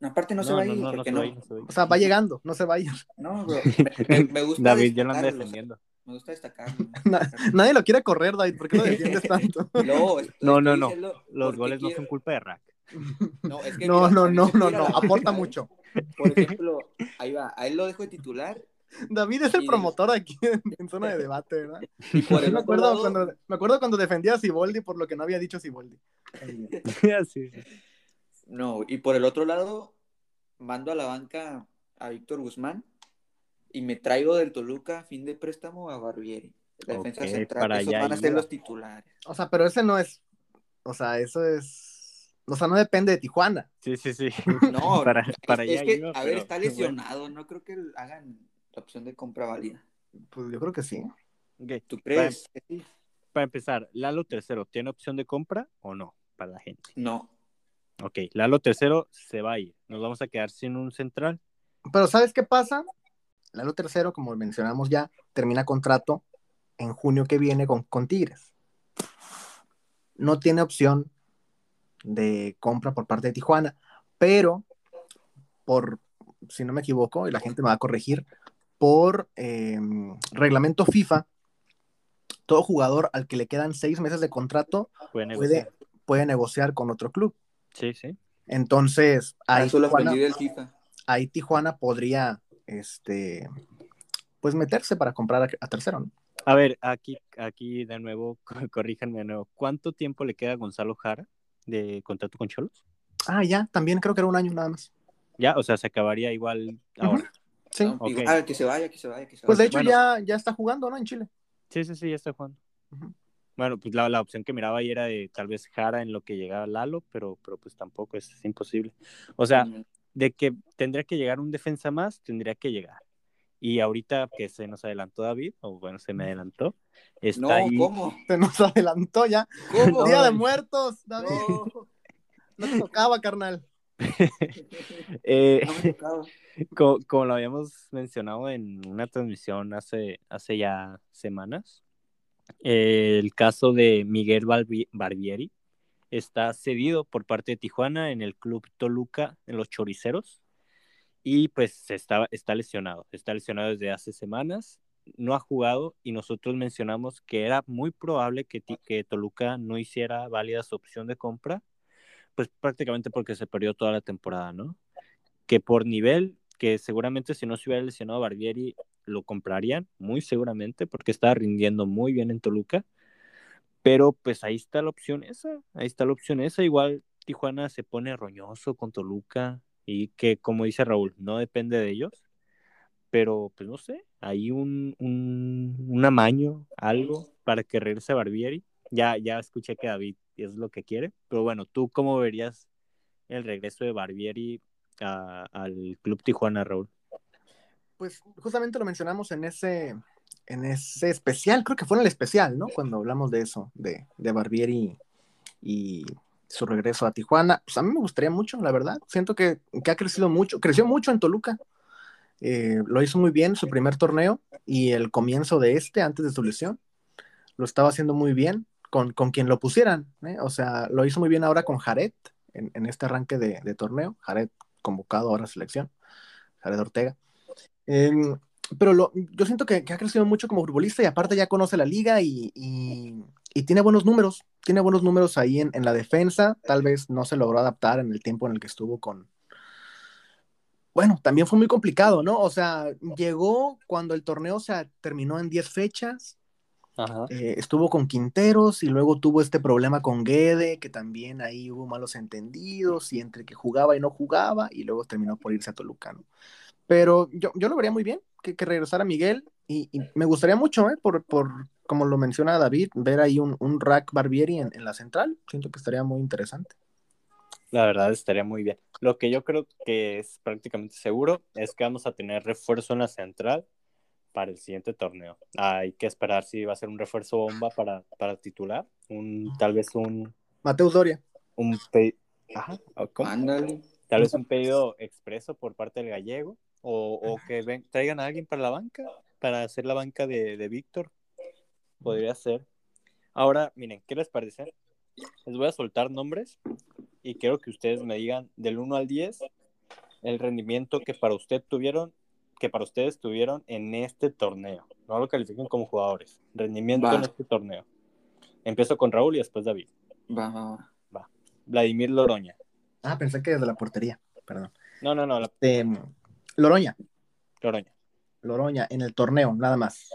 Aparte no, se va a ir, porque no, O sea, va llegando, no se va a ir. No, bro, me, gusta David ya lo anda defendiendo. Me gusta destacar. Nadie lo quiere correr, David. ¿Por qué lo defiendes tanto? No, no, no. Los goles no son culpa de Rack. No, es que no, no, no, no, no, Aporta mucho. Por ejemplo, ahí va. A él lo dejo de titular. David es el promotor aquí en, zona de debate, ¿verdad? Y por me, acuerdo cuando, me acuerdo cuando defendía a Siboldi por lo que no había dicho Siboldi. sí. No, y por el otro lado, mando a la banca a Víctor Guzmán y me traigo del Toluca fin de préstamo a Barbieri. La defensa central. Para Esos van a ser los titulares. O sea, pero ese no es. O sea, eso es. O sea, no depende de Tijuana. Sí, sí, sí. No, para, para es, que, a ver, está lesionado. No creo que hagan la opción de compra válida. Pues yo creo que sí. ¿Tú crees? Para, sí? para empezar, Lalo tercero, ¿tiene opción de compra o no para la gente? No. Ok, Lalo tercero se va a ir. Nos vamos a quedar sin un central. Pero ¿sabes qué pasa? Lalo tercero, como mencionamos ya, termina contrato en junio que viene con, con Tigres. No tiene opción de compra por parte de Tijuana, pero por, si no me equivoco, y la gente me va a corregir, por em, reglamento FIFA, todo jugador al que le quedan seis meses de contrato puede negociar, puede, negociar con otro club. Sí, sí. Entonces, ahí, Tijuana, ahí Tijuana podría este, pues meterse para comprar a, tercero, ¿no? A ver, aquí, aquí de nuevo, corríjanme de nuevo. ¿Cuánto tiempo le queda a Gonzalo Jara de contrato con Cholos? Ah, ya, también creo que era un año nada más. Ya, o sea, se acabaría igual ahora. Sí. Ah, que se vaya, que se vaya, que se Pues de hecho ya, ya está jugando, ¿no? En Chile. Sí, sí, sí, ya está jugando. Bueno, pues la, la, opción que miraba ahí era de tal vez Jara en lo que llegaba Lalo, pero, pero pues tampoco es, imposible. O sea, de que tendría que llegar un defensa más, tendría que llegar. Y ahorita que se nos adelantó David, o bueno, se me adelantó, está no, ahí... ¿cómo? Se nos adelantó ya. ¿Cómo? Día de muertos, David. No, te tocaba, carnal. eh, no me tocaba. Como, como, lo habíamos mencionado en una transmisión hace, hace ya semanas, eh, el caso de Miguel Barbieri, está cedido por parte de Tijuana en el club Toluca, en los Choriceros, y pues está, está lesionado, está lesionado desde hace semanas, no ha jugado y nosotros mencionamos que era muy probable que, que Toluca no hiciera válida su opción de compra, pues prácticamente porque se perdió toda la temporada, ¿no? Que por nivel, que seguramente si no se hubiera lesionado Barbieri, lo comprarían, muy seguramente, porque estaba rindiendo muy bien en Toluca pero pues ahí está la opción esa, ahí está la opción esa. Igual Tijuana se pone roñoso con Toluca y que, como dice Raúl, no depende de ellos, pero pues no sé, hay un, un, amaño, algo para que regrese Barbieri. Ya, ya escuché que David es lo que quiere, pero bueno, ¿tú cómo verías el regreso de Barbieri al Club Tijuana, Raúl? Pues justamente lo mencionamos en ese, en ese especial, creo que fue en el especial, ¿no? Cuando hablamos de eso, de, de Barbieri y su regreso a Tijuana. Pues a mí me gustaría mucho, la verdad. Siento que, que ha crecido mucho, creció mucho en Toluca. Eh, lo hizo muy bien su primer torneo y el comienzo de este, antes de su lesión, lo estaba haciendo muy bien con, con quien lo pusieran. ¿eh? O sea, lo hizo muy bien ahora con Jared en, en este arranque de, de, torneo. Jared convocado ahora a selección, Jared Ortega. Eh, pero lo, yo siento que, que, ha crecido mucho como futbolista y aparte ya conoce la liga y, y, y tiene buenos números. Tiene buenos números ahí en, en, la defensa. Tal vez no se logró adaptar en el tiempo en el que estuvo con. Bueno, también fue muy complicado, ¿no? O sea, llegó cuando el torneo se terminó en 10 fechas. Eh, estuvo con Quinteros y luego tuvo este problema con Guede, que también ahí hubo malos entendidos y entre que jugaba y no jugaba, y luego terminó por irse a Toluca, ¿no? Pero yo, yo lo vería muy bien que, que regresara Miguel y, y, me gustaría mucho, ¿eh? por, por, como lo menciona David, ver ahí un, un rack Barbieri en, en, la central. Siento que estaría muy interesante. La verdad estaría muy bien. Lo que yo creo que es prácticamente seguro es que vamos a tener refuerzo en la central para el siguiente torneo. Hay que esperar si va a ser un refuerzo bomba para, para titular, un tal vez un Mateus Doria. Un pe... Ajá, Tal vez un pedido expreso por parte del gallego o, o que ven, traigan a alguien para la banca, para hacer la banca de, de Víctor. Podría ser. Ahora, miren, ¿qué les parece? Les voy a soltar nombres y quiero que ustedes me digan del 1 al 10 el rendimiento que para usted tuvieron, que para ustedes tuvieron en este torneo. No lo califiquen como jugadores. Rendimiento va. en este torneo. Empiezo con Raúl y después David. Va, va, va. va. Vladimir Loroña. Ah, pensé que desde la portería, perdón. No, no, no. La... Eh, Loroña. Loroña. Loroña, en el torneo, nada más.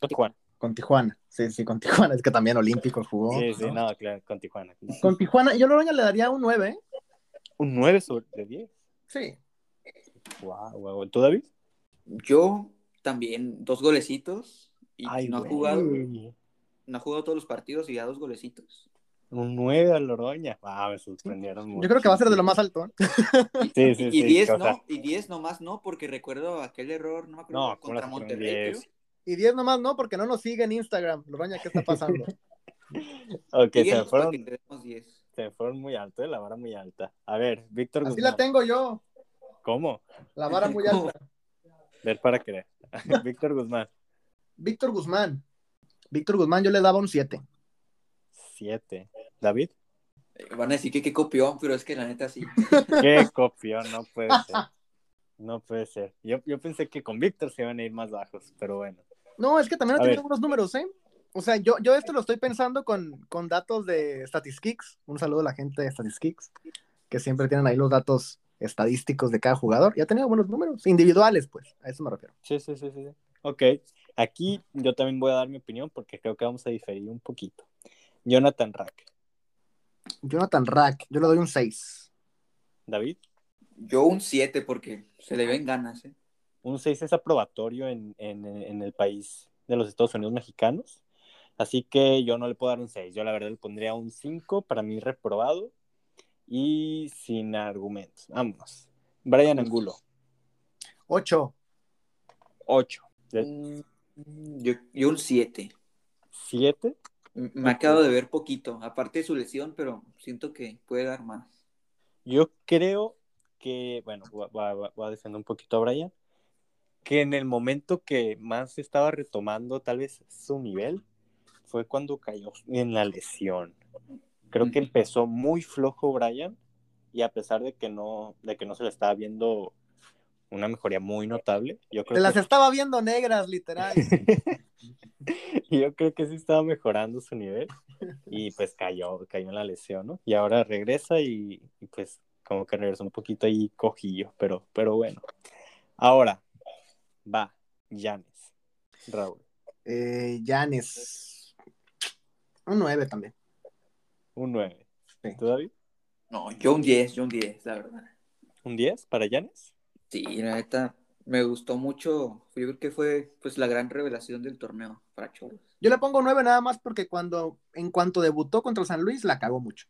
Con Tijuana. Con Tijuana, sí, sí, con Tijuana. Es que también Olímpico jugó. Sí, sí, no, no claro, con Tijuana. Con Tijuana, yo Loroña le daría un 9. ¿eh? ¿Un 9 sobre 10? Sí. Wow, wow. ¿Tú, David? Yo también, dos golecitos. Y Ay, no, ha jugado, no ha jugado todos los partidos y ya dos golecitos. Un 9 a Loroña. Ah, me sorprendieron mucho. Yo creo que va a ser de lo más alto. ¿eh? Sí, sí, y, sí. 10 o sea, no, y 10 nomás no, porque recuerdo aquel error, no me acuerdo, No, ¿cómo contra Monterrey. 10? creo. Y 10 nomás no, porque no nos sigue en Instagram. Loroña, ¿qué está pasando? Ok, se fueron, 10. se me fueron muy alto, eh, la vara muy alta. A ver, Víctor Así Guzmán. la tengo yo, ¿Cómo? la vara muy alta. Ver para creer. Víctor Guzmán, Víctor Guzmán. Víctor Guzmán yo le daba un 7. 7. David, Eh, Van a decir que qué copión, pero es que la neta sí. qué copión, no puede ser. No puede ser. Yo, yo pensé que con Víctor se iban a ir más bajos, pero bueno. No, es que también ha tenido buenos números, ¿eh? O sea, yo, yo esto lo estoy pensando con, con datos de Statistics. Un saludo a la gente de Statistics, que siempre tienen ahí los datos estadísticos de cada jugador. Y ha tenido buenos números, individuales, pues, a eso me refiero. Sí, sí, sí, sí. sí. Ok, aquí yo también voy a dar mi opinión porque creo que vamos a diferir un poquito. Jonathan Rack. Jonathan Rack, yo le doy un 6. David, Yo un 7 porque se le ven ganas, ¿eh? un 6 es aprobatorio en, en, en el país de los Estados Unidos mexicanos. Así que yo no le puedo dar un 6. Yo la verdad le pondría un 5, para mí reprobado y sin argumentos. Vámonos. Brian Angulo, 8. 8. Mm, Yo, yo un 7. 7. Me ha quedado de ver poquito, aparte de su lesión, pero siento que puede dar más. Yo creo que, bueno, voy a, defender un poquito a Brian, que en el momento que más estaba retomando tal vez su nivel fue cuando cayó en la lesión. Creo que empezó muy flojo Brian y a pesar de que no, de que no se le estaba viendo una mejoría muy notable, yo Te creo las que, estaba viendo negras, literal. yo creo que sí estaba mejorando su nivel y pues cayó, cayó en la lesión, ¿no? Y ahora regresa y, y, pues como que regresó un poquito ahí cojillo, pero, pero bueno. Ahora va Yanes, Raúl, Eh, Yanes. Un 9 también. un 9. Sí. ¿Tú, David? No, yo un 10, yo un 10, la verdad. ¿Un 10 para Yanes? Sí, la neta, me gustó mucho. Yo creo que fue pues la gran revelación del torneo para Cholos. Yo le pongo 9 nada más porque cuando, en cuanto debutó contra San Luis, la cagó mucho.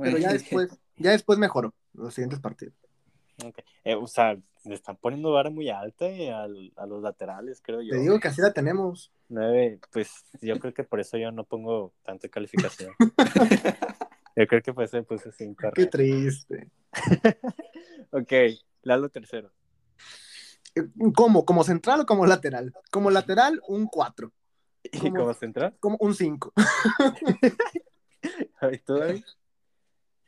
Pero ya después, ya después mejoró los siguientes partidos. Okay. Eh, o sea, le están poniendo vara muy alta eh, al, a los laterales, creo yo. Te digo que así la tenemos. 9, pues yo creo que por eso yo no pongo tanta calificación. yo creo que pues se puse 5. Qué triste. ok, Lalo tercero. ¿Cómo? ¿Como central o como lateral? Como lateral, un 4. ¿Y como, como central? Como un 5. ¿Y tú, David?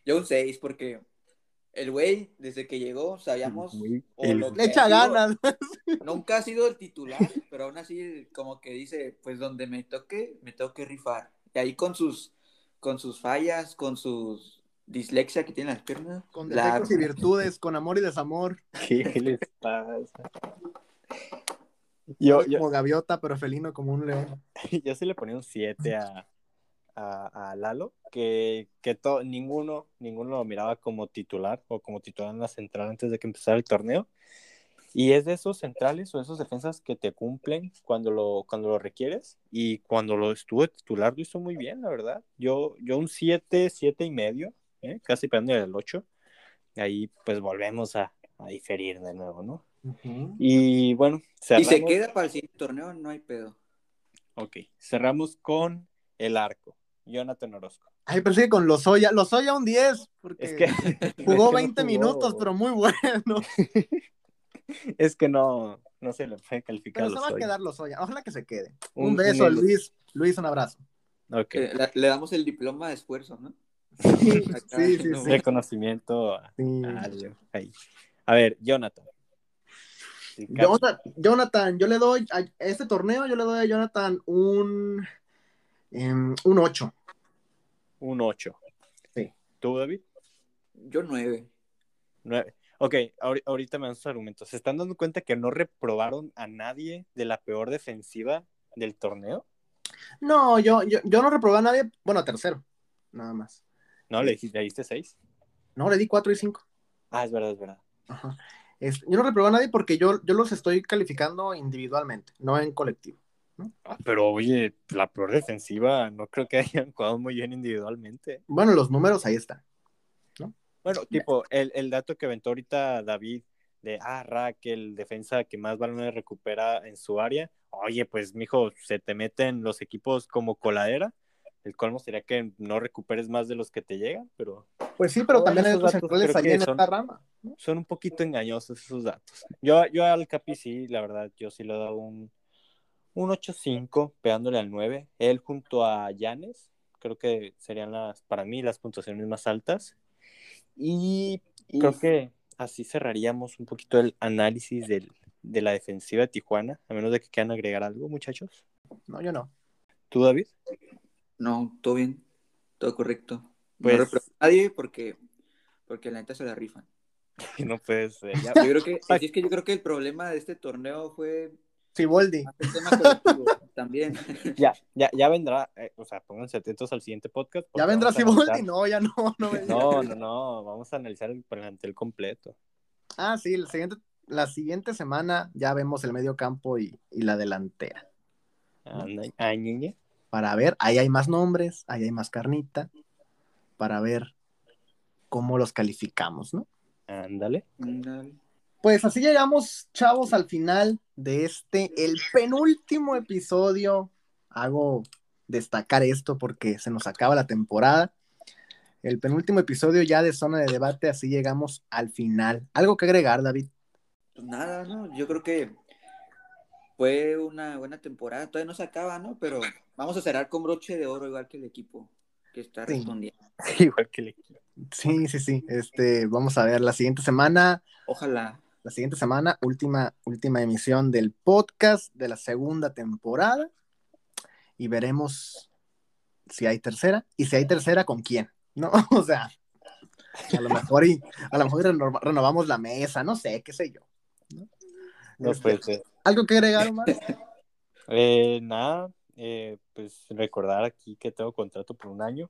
Yo un 6, porque el güey, desde que llegó, sabíamos. El... Le echa ganas. Nunca ha sido el titular, pero aún así, como que dice: Pues donde me toque, me toque rifar. Y ahí con sus, con sus fallas, con sus dislexia que tiene las piernas. Con defectos la... y virtudes, con amor y desamor. ¿Qué les pasa? Yo, yo, como gaviota, pero felino como un león. Yo sí le ponía un 7 a, a, a, Lalo, que, que to, ninguno, ninguno lo miraba como titular o como titular en la central antes de que empezara el torneo. Y es de esos centrales o esos defensas que te cumplen cuando lo, cuando lo requieres. Y cuando lo estuvo titular lo hizo muy bien, la verdad. Yo, yo un 7, 7 y medio ¿eh? casi pegando el 8. Ahí pues volvemos a, a diferir de nuevo, ¿no? Uh -huh. Y bueno, cerramos... Y se queda para el siguiente torneo, no hay pedo. Ok, cerramos con el arco, Jonathan Orozco. Ay, pensé que con Lozoya, Lozoya un 10, porque es que, jugó 20 no jugó. minutos, pero muy bueno. es que no, no se le puede calificar Pero se va a quedar Lozoya, ojalá que se quede. Un, un beso, un... Luis, Luis, un abrazo. Okay. Eh, le, le damos el diploma de esfuerzo, ¿no? Sí, sí, sí, sí. Reconocimiento a, Sí. a, ahí. a ver, Jonathan. Jonathan, Jonathan, yo le doy a este torneo, yo le doy a Jonathan un, um, un 8. Un 8. Sí. ¿Tú, David? Yo 9. 9. Ok, ahorita me dan sus argumentos. ¿Se están dando cuenta que no reprobaron a nadie de la peor defensiva del torneo? No, yo, yo, yo no reprobé a nadie, bueno, tercero, nada más. No, le, le diste 6. No, le di 4 y 5. Ah, es verdad, es verdad. Ajá. Es, yo no reprobé a nadie porque yo, yo los estoy calificando individualmente, no en colectivo. ¿no? Ah, pero oye, la peor defensiva no creo que hayan jugado muy bien individualmente. Bueno, los números ahí están. ¿no? Bueno, tipo, el, el dato que aventó ahorita David de, ah, Raquel, defensa que más balones recupera en su área. Oye, pues, mijo, se te meten los equipos como coladera. El colmo sería que no recuperes más de los que te llegan, pero... Pues sí, pero también hay otros ahí en son, esta rama. ¿no? Son un poquito engañosos esos datos. Yo, yo al Capi sí, la verdad, yo sí le he dado un, un 8-5, pegándole al 9. Él junto a Yanes, creo que serían las, para mí, las puntuaciones más altas. Y, y creo que así cerraríamos un poquito el análisis del, de la defensiva de Tijuana, a menos de que quieran agregar algo, muchachos. No, yo no. ¿Tú, David? No, todo bien, todo correcto. Pues... No a nadie porque, porque la neta se la rifan. no puede ser. Ya... Yo creo que, es que yo creo que el problema de este torneo fue Siboldi. el también. Ya, ya, ya vendrá, eh, o sea, pónganse atentos al siguiente podcast. ¿Ya vendrá Siboldi? No, ya no. No, no, no, no, vamos a analizar el plantel completo. Ah, sí, la siguiente, la siguiente semana ya vemos el medio campo y, y la delantera. Ay, niña. Para ver, ahí hay más nombres, ahí hay más carnita, para ver cómo los calificamos, ¿no? Ándale. Pues así llegamos, chavos, al final de este, el penúltimo episodio. Hago destacar esto porque se nos acaba la temporada. El penúltimo episodio ya de zona de debate, así llegamos al final. ¿Algo que agregar, David? Pues nada, ¿no? Yo creo que fue una buena temporada. Todavía no se acaba, ¿no? Pero vamos a cerrar con broche de oro, igual que el equipo que está Sí. respondiendo. Igual que el equipo. Sí, sí, sí. Este, vamos a ver la siguiente semana. Ojalá. La siguiente semana, última, última emisión del podcast de la segunda temporada. Y veremos si hay tercera. Y si hay tercera, ¿con quién? ¿No? O sea, a lo mejor, y, a lo mejor renova- renovamos la mesa, no sé, qué sé yo. ¿no? No Este, puede ser. ¿Algo que agregar, Omar? Eh, nada, eh, pues recordar aquí que tengo contrato por un año.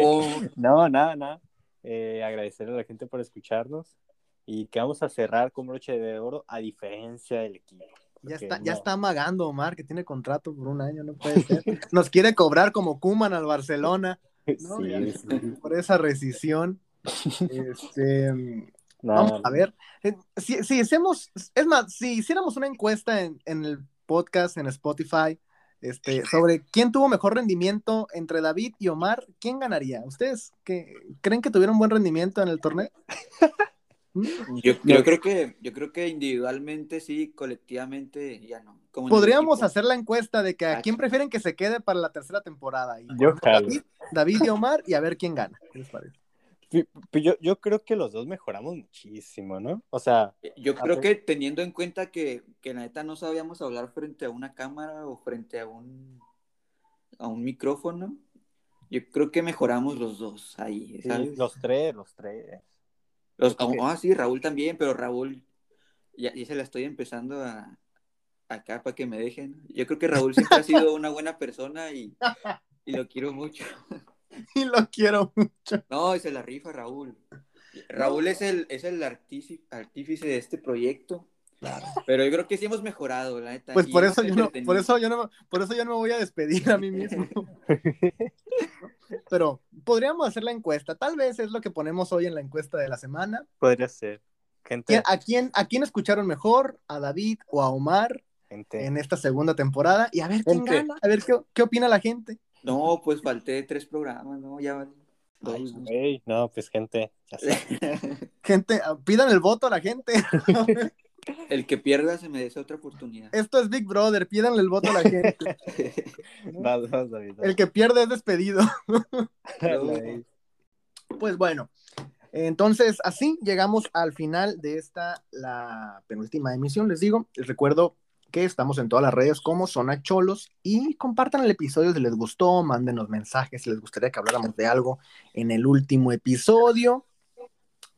Oh, No, nada, nada. Eh, agradecerle a la gente por escucharnos y que vamos a cerrar con broche de oro a diferencia del equipo. Ya está, ya está amagando Omar, que tiene contrato por un año, no puede ser. Nos quiere cobrar como Kuman al Barcelona No, Sí, ya. sí. por esa rescisión. Este, No, vamos a ver. Eh, Si, si hacemos, es más, si hiciéramos una encuesta en, en el podcast, en Spotify, este, sobre quién tuvo mejor rendimiento entre David y Omar, ¿quién ganaría? ¿Ustedes qué, creen que tuvieron buen rendimiento en el torneo? ¿Mm? yo, yo creo que, yo creo que individualmente sí, colectivamente ya no. Como Podríamos hacer la encuesta de que a quién prefieren que se quede para la tercera temporada. Y Yo jalo. David, David y Omar y a ver quién gana. ¿Qué les parece? Pi- Yo, yo creo que los dos mejoramos muchísimo, ¿no? O sea, Yo A creo que teniendo en cuenta que, que la neta no sabíamos hablar frente a una cámara o frente a un, a un micrófono, yo creo que mejoramos los dos ahí, los tres, los tres. Los-. Ah, sí, Raúl también, pero Raúl ya, ya se la estoy empezando a acá para que me dejen. Yo creo que Raúl siempre ha sido una buena persona y, y lo quiero mucho. Y lo quiero mucho. No, y se la rifa Raúl. Raúl es el, es el artífice, artífice de este proyecto. Pero yo creo que sí hemos mejorado, la neta. Pues por eso yo no, por eso yo no, por eso yo no me voy a despedir a mí mismo. Pero podríamos hacer la encuesta. Tal vez es lo que ponemos hoy en la encuesta de la semana. Podría ser. Gente, ¿Quién- ¿A quién, a quién escucharon mejor? ¿A David o a Omar gente. en esta segunda temporada? Y a ver quién Gente. gana, a ver qué, qué opina la gente. No, pues falté tres programas, ¿no? Ya vale. Ay, güey, no, pues gente, ya sé. Gente, ah, pidan el voto a la gente. El que pierda se merece otra oportunidad. Esto es Big Brother, pídanle el voto a la gente. Vas, vas, David. El que pierde es despedido. Pues bueno, entonces así llegamos al final de esta, la penúltima emisión. Les digo, les recuerdo que estamos en todas las redes como Zona Cholos y compartan el episodio si les gustó, mándenos mensajes si les gustaría que habláramos de algo en el último episodio.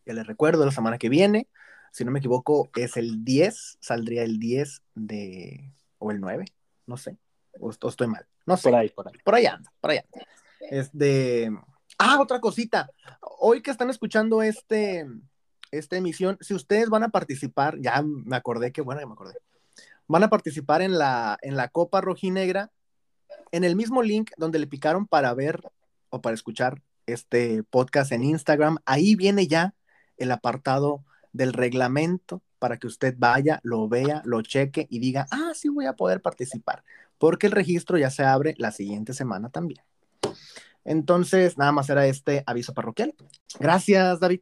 Ya les recuerdo, la semana que viene, si no me equivoco, es el 10, saldría el 10 de, o el 9, no sé, o, o estoy mal, no sé Por ahí, por ahí. por ahí anda, por ahí anda. Es de. Ah, otra cosita. Hoy que están escuchando este, esta emisión, si ustedes van a participar, ya me acordé que bueno, ya me acordé. Van a participar en la, en la Copa Rojinegra, en el mismo link donde le picaron para ver o para escuchar este podcast en Instagram. Ahí viene ya el apartado del reglamento para que usted vaya, lo vea, lo cheque y diga, ah, sí voy a poder participar porque el registro ya se abre la siguiente semana también. Entonces, nada más era este aviso parroquial. Gracias, David.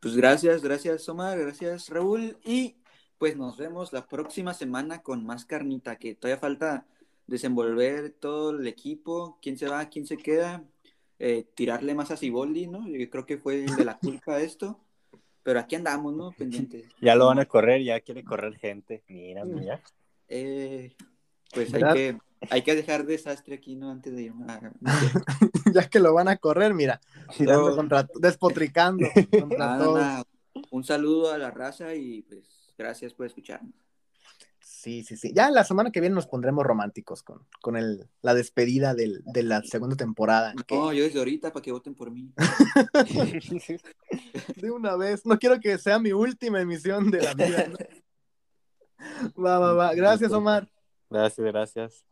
Pues gracias, gracias Omar, gracias Raúl y pues nos vemos la próxima semana con más carnita, que todavía falta desenvolver todo el equipo, quién se va, quién se queda, eh, tirarle más a Ciboldi, ¿no? Yo creo que fue de la culpa esto, pero aquí andamos, ¿no? Pendientes. Ya lo van a correr, ya quiere correr gente. Mira, mira. Eh, pues hay que, hay que dejar desastre aquí, ¿no? Antes de irme a... ya que lo van a correr, mira, tirando No. contra, despotricando contra Nada, todos. nada. Un saludo a la raza y pues gracias por escucharnos. Sí, sí, sí. Ya la semana que viene nos pondremos románticos con, con el, la despedida del- de la segunda temporada. que No, yo desde ahorita para que voten por mí. de una vez, no quiero que sea mi última emisión de la vida. ¿no? Va, va, va. Gracias, Omar. Gracias, gracias.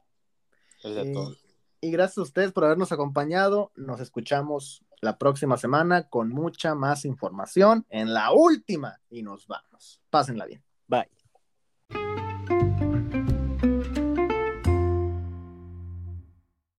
Gracias a Y, todos. y gracias a ustedes por habernos acompañado. Nos escuchamos la próxima semana con mucha más información en la última y nos vamos. Pásenla bien. Bye.